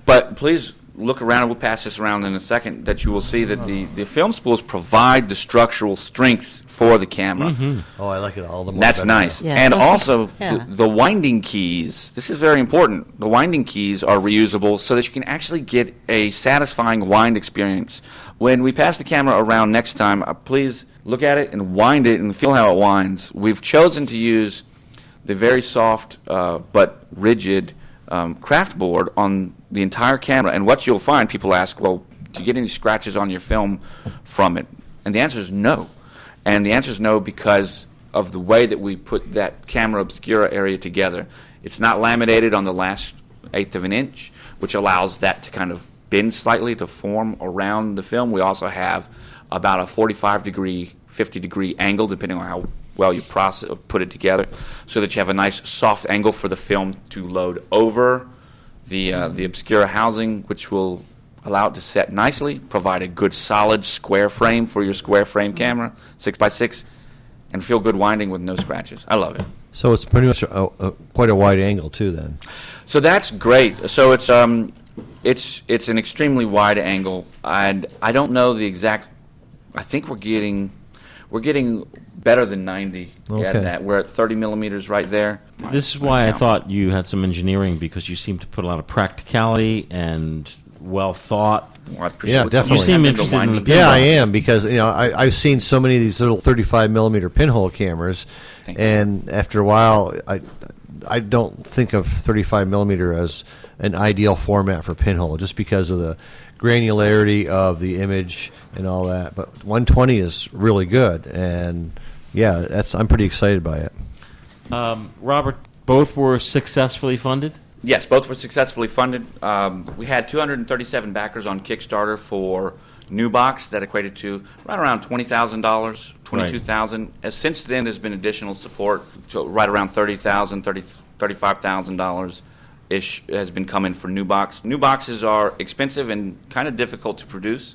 but please look around, and we'll pass this around in a second, that you will see that the, the film spools provide the structural strength for the camera. Mhm. Oh, I like it all the more. That's better nice. now. and those also, yeah. the, the winding keys. This is very important. The winding keys are reusable so that you can actually get a satisfying wind experience. When we pass the camera around next time, uh, please look at it and wind it and feel how it winds. We've chosen to use the very soft uh, but rigid um, craft board on the entire camera. And what you'll find, people ask, well, do you get any scratches on your film from it? And the answer is no. And the answer is no because of the way that we put that camera obscura area together. It's not laminated on the last eighth of an inch, which allows that to kind of bend slightly to form around the film. We also have about a 45 degree, 50 degree angle, depending on how well you process, put it together, so that you have a nice soft angle for the film to load over the uh, the obscura housing, which will allow it to set nicely, provide a good solid square frame for your square frame camera, six by six, and feel good winding with no scratches. I love it. So it's pretty much a, a, quite a wide angle too. Then. So that's great. So it's um, it's it's an extremely wide angle, and I don't know the exact. I think we're getting we're getting better than 90 Okay. at that. We're at 30 millimeters right there. This is why I thought you had some engineering because you seem to put a lot of practicality and well thought. Yeah, definitely. You seem interested in the pin Yeah, I am because you know I, I've seen so many of these little 35 millimeter pinhole cameras, and after a while, I I don't think of 35 millimeter as an ideal format for pinhole just because of the granularity of the image and all that. But 120 is really good, and yeah, that's I'm pretty excited by it. Um, Robert, both were successfully funded. Yes, both were successfully funded. Um, we had 237 backers on Kickstarter for New Box that equated to right around twenty thousand dollars, twenty-two thousand. As since then, there's been additional support to right around thirty thousand, thirty thirty-five thousand dollars ish has been coming for New Box. New boxes are expensive and kind of difficult to produce,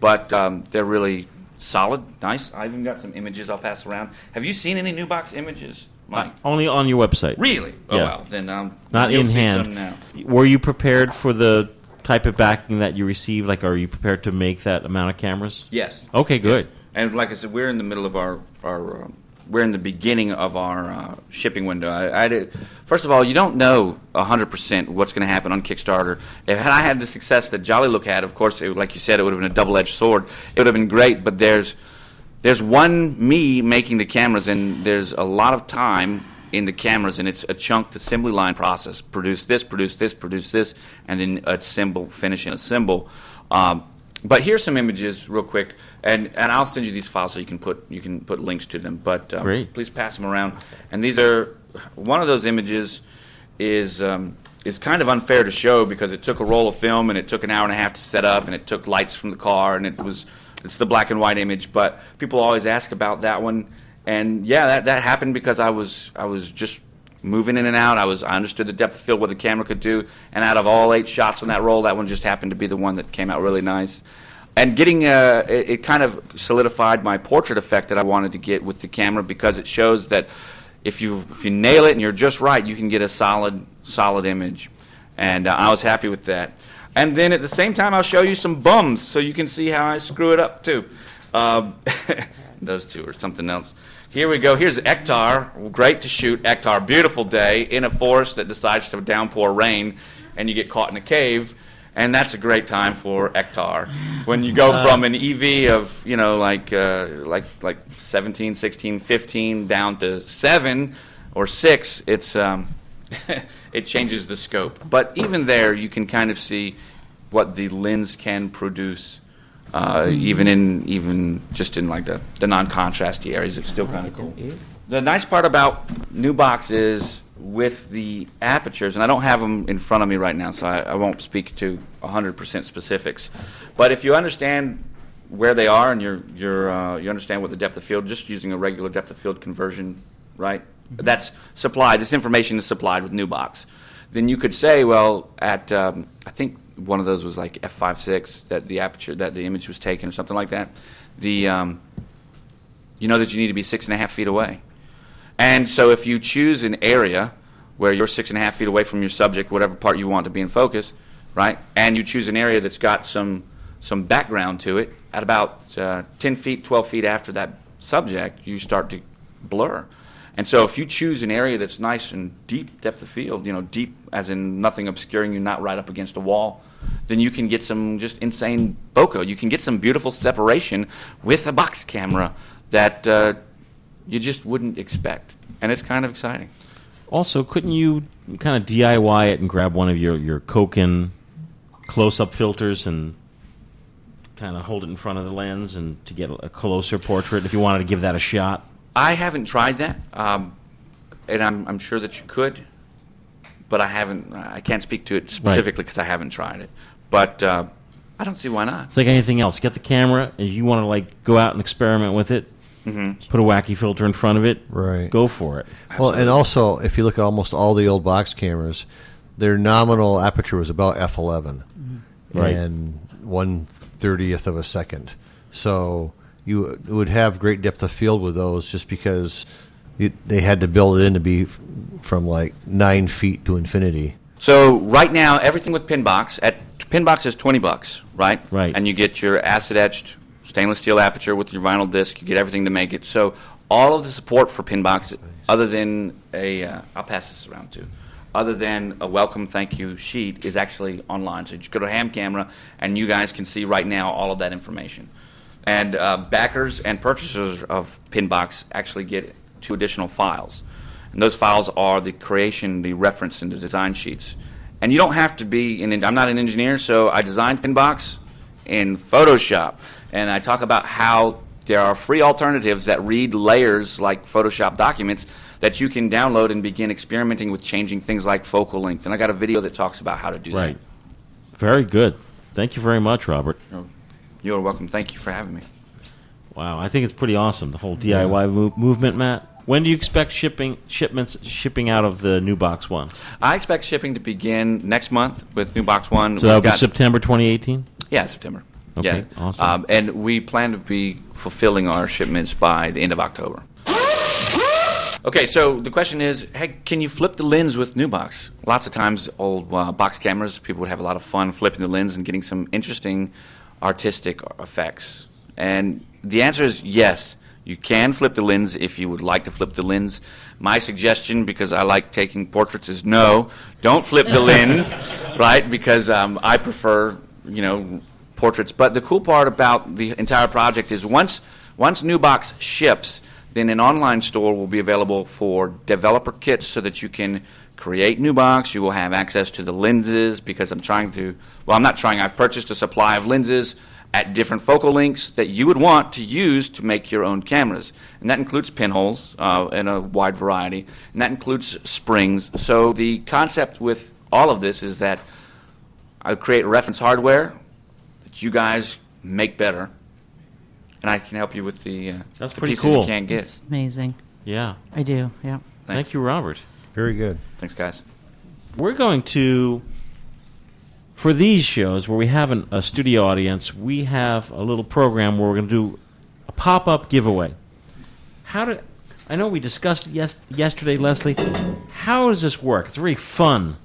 but um, they're really solid, nice. I even got some images I'll pass around. Have you seen any New Box images, Mike? Only on your website. Really? Oh, Yeah. well, then, um, not in hand. Were you prepared for the type of backing that you received? Like, are you prepared to make that amount of cameras? Yes. Okay, good. Yes. And like I said, we're in the middle of our our um, we're in the beginning of our uh, shipping window. I, I did, first of all, you don't know 100% what's going to happen on Kickstarter. If had I had the success that Jolly Look had, of course, it, like you said, it would have been a double-edged sword. It would have been great, but there's there's one me making the cameras, and there's a lot of time in the cameras, and it's a chunked assembly line process. Produce this, produce this, produce this, and then assemble, finish, and assemble. Um, but here's some images, real quick, and, and I'll send you these files so you can put you can put links to them. But um, please pass them around. And these are one of those images is um, is kind of unfair to show because it took a roll of film and it took an hour and a half to set up, and it took lights from the car, and it was it's the black and white image. But people always ask about that one, and yeah, that that happened because I was I was just moving in and out. I was I understood the depth of field what the camera could do, and out of all eight shots on that roll, that one just happened to be the one that came out really nice. And getting uh, it, it kind of solidified my portrait effect that I wanted to get with the camera because it shows that if you if you nail it and you're just right, you can get a solid solid image. And uh, I was happy with that. And then at the same time, I'll show you some bums so you can see how I screw it up too. Um, (laughs) those two or something else. Here we go. Here's Ektar. Great to shoot. Ektar. Beautiful day in a forest that decides to downpour rain, and you get caught in a cave. And that's a great time for Ektar. When you go from an EV of, you know, like, uh, like, like 17, 16, 15 down to 7 or 6, it's, um, (laughs) it changes the scope. But even there, you can kind of see what the lens can produce uh, even in even just in like the, the non-contrasty areas, it's still kind of cool. The nice part about new box is with the apertures, and I don't have them in front of me right now, so I, I won't speak to 100% specifics. But if you understand where they are and you're, you're, uh, you understand what the depth of field, just using a regular depth of field conversion, right? That's supplied. This information is supplied with new box. Then you could say, well, at um, I think one of those was like f5.6 that the aperture that the image was taken or something like that. The um, you know that you need to be six and a half feet away, and so if you choose an area where you're six and a half feet away from your subject, whatever part you want to be in focus, right, and you choose an area that's got some some background to it, at about uh, 10 feet, 12 feet after that subject, you start to blur. And so if you choose an area that's nice and deep depth of field, you know, deep as in nothing obscuring you, not right up against a wall, then you can get some just insane bokeh. You can get some beautiful separation with a box camera that uh, you just wouldn't expect. And it's kind of exciting. Also, couldn't you kind of DIY it and grab one of your your Cokin close-up filters and kind of hold it in front of the lens and to get a closer portrait if you wanted to give that a shot? I haven't tried that, um, and I'm, I'm sure that you could, but I haven't. I can't speak to it specifically because I haven't tried it. But uh, I don't see why not. It's like anything else. Get the camera and you want to like go out and experiment with it. Mhm. Put a wacky filter in front of it. Right. Go for it. Well, and also, if you look at almost all the old box cameras, their nominal aperture was about f11, Right. and one thirtieth of a second. So you would have great depth of field with those, just because you, they had to build it in to be f- from like nine feet to infinity. So right now, everything with Pinbox at Pinbox is twenty bucks, right? Right. And you get your acid etched stainless steel aperture with your vinyl disc. You get everything to make it. So all of the support for Pinbox, other than a, uh, I'll pass this around too. Other than a welcome thank you sheet is actually online. So you just go to Ham Camera, and you guys can see right now all of that information. And uh, backers and purchasers of Pinbox actually get two additional files. And those files are the creation, the reference, and the design sheets. And you don't have to be an, I'm not an engineer, so I designed Pinbox in Photoshop. And I talk about how there are free alternatives that read layers like Photoshop documents that you can download and begin experimenting with changing things like focal length. And I got a video that talks about how to do that. Right. Very good. Thank you very much, Robert. That. You're welcome. Thank you for having me. Wow, I think it's pretty awesome the whole DIY move, movement, Matt. When do you expect shipping shipments shipping out of the new box one? I expect shipping to begin next month with New Box One. So that'll be got- September 2018. Yeah, September. Okay, yeah. awesome. Um, and we plan to be fulfilling our shipments by the end of October. Okay, so the question is, hey, can you flip the lens with new box? Lots of times, old uh, box cameras, people would have a lot of fun flipping the lens and getting some interesting artistic effects. And the answer is yes, You can flip the lens if you would like to flip the lens. My suggestion, because I like taking portraits, is no, don't flip the lens, (laughs) right? Because um, I prefer, you know, portraits. But the cool part about the entire project is once once New Box ships, then an online store will be available for developer kits so that you can create New Box. You will have access to the lenses because I'm trying to. Well, I'm not trying. I've purchased a supply of lenses at different focal lengths that you would want to use to make your own cameras. And that includes pinholes uh, in a wide variety, and that includes springs. So the concept with all of this is that I create reference hardware that you guys make better, and I can help you with the, uh, That's the pretty pieces cool. you can't get. It's amazing. Yeah. I do. Yeah. Thank you, Robert. Very good. Thanks, guys. We're going to, for these shows where we have an, a studio audience, we have a little program where we're going to do a pop up giveaway. How did. I know we discussed it yes, yesterday, Leslie. How does this work? It's very fun.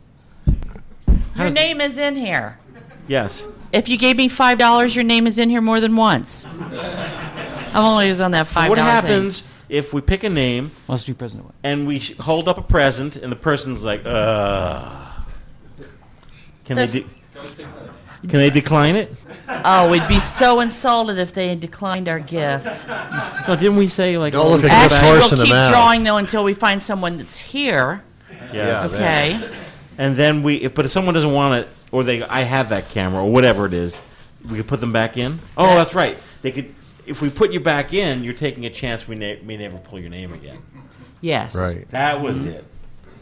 How Your does- name is in here. Yes. If you gave me five dollars, your name is in here more than once. I'm always on that five what dollar happens if we pick a name Must be President. and we sh- hold up a present and the person's like, uh. Can they, de- can they decline it? Oh, we'd be so insulted if they had declined our gift. No, didn't we say like? Don't oh, look we a can good go back- Actually, horse we'll in the keep mouth. drawing though until we find someone that's here. Yeah. Okay. And then we, if, but if someone doesn't want it, or they, I have that camera, or whatever it is, we could put them back in. Oh, that's right. They could. If we put you back in, you're taking a chance we na- may never pull your name again. Yes. Right. That was it.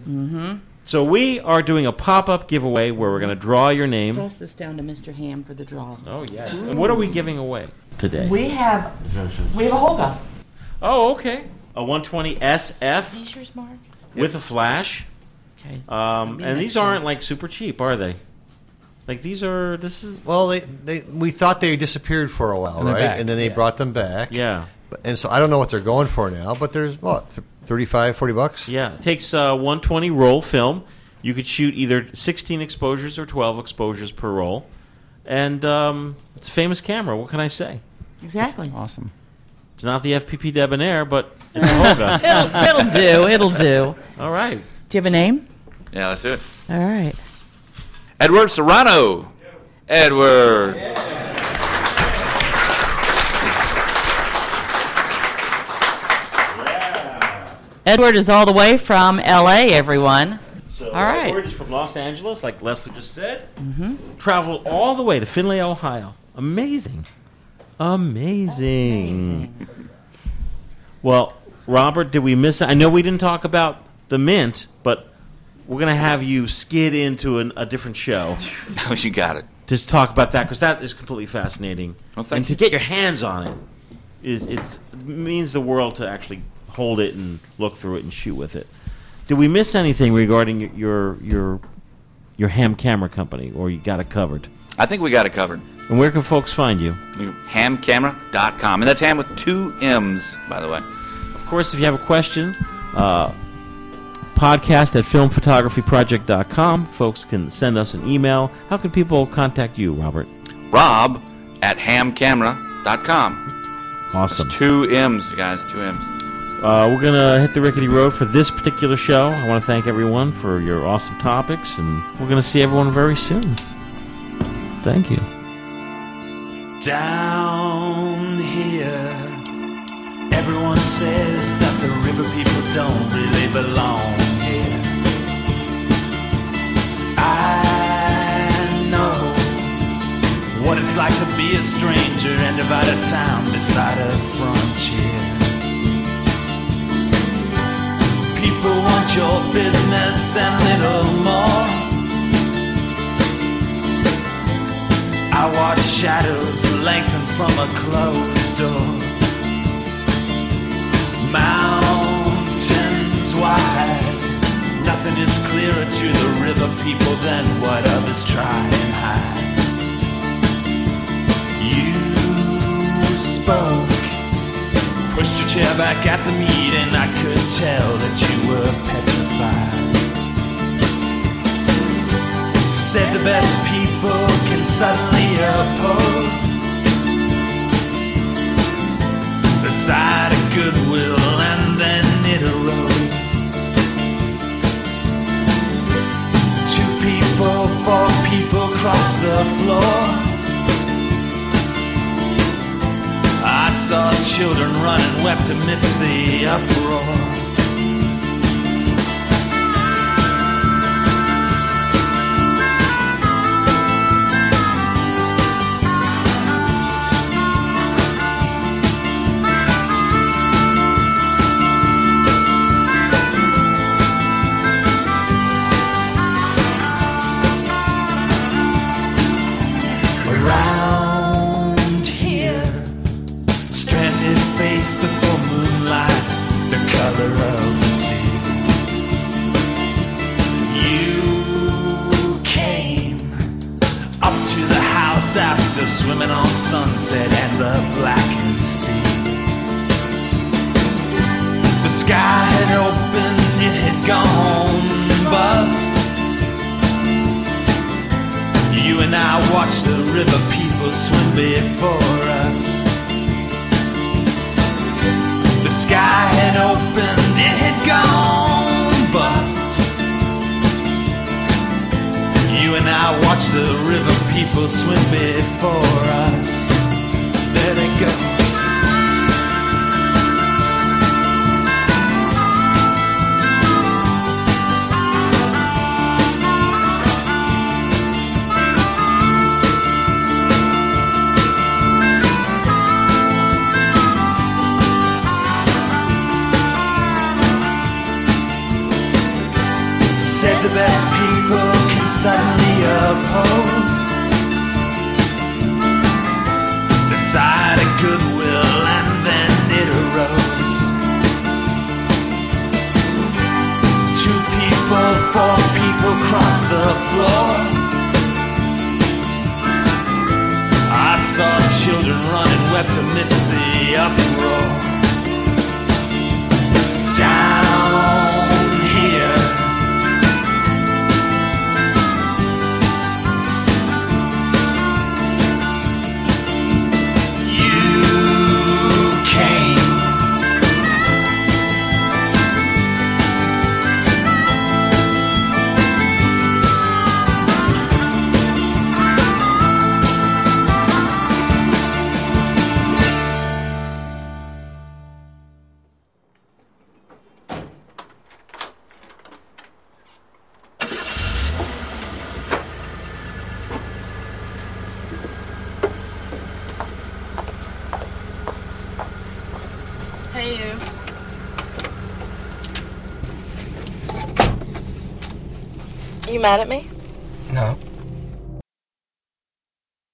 Mm-hmm. So we are doing a pop-up giveaway where we're going to draw your name. Pass this down to Mr. Ham for the draw. Oh yes. And what are we giving away today? We have we have a Holga. Oh, okay. A 120 SF These yours, Mark? with a flash. Okay. Um, and these aren't like super cheap, are they? Like these are. This is. Well, they, they we thought they disappeared for a while, And they're right? back. And then they Yeah. brought them back. Yeah. But- And so I don't know what they're going for now, but there's what, th- 35, 40 bucks? Yeah, it takes uh, 120 roll film. You could shoot either 16 exposures or 12 exposures per roll, and um, it's a famous camera. What can I say? Exactly. Awesome. It's not the FPP Debonair, but it's a (laughs) Holga. it'll, it'll do. It'll do. All right. Do you have a name? Yeah, let's do it. All right. Edward Serrano. Edward. Edward is all the way from L.A. Everyone. So All right. Edward is from Los Angeles, like Leslie just said. Mm-hmm. Traveled all the way to Findlay, Ohio. Amazing. Amazing. Well, Robert, did we miss? I know we didn't talk about the mint, but we're going to have you skid into an, a different show. (laughs) Oh, you got it. Just talk about that because that is completely fascinating. Well, thank and you. to get your hands on it is it's it means the world to actually hold it and look through it and shoot with it. Did we miss anything regarding y- your your your ham camera company, or you got it covered? I think we got it covered. And where can folks find you? Hamcamera.com. And that's ham with two M's, by the way. Of course, if you have a question, uh, podcast at filmphotographyproject.com. Folks can send us an email. How can people contact you, Robert? Rob at hamcamera.com. Awesome. It's two M's, you guys, two M's. Uh, we're going to hit the rickety road for this particular show. I want to thank everyone for your awesome topics, and we're going to see everyone very soon. Thank you. Down here, everyone says that the river people don't really belong here. I know what it's like to be a stranger and divide a town beside a frontier. People want your business and little more. I watch shadows lengthen from a closed door. Mountains wide, Nothing is clearer to the river people than what others try and hide. You spoke, pushed your chair back at the meeting. I could tell that you were petrified. Said the best people can suddenly oppose the side of goodwill, and then it arose. of people cross the floor. I saw children run and wept amidst the uproar.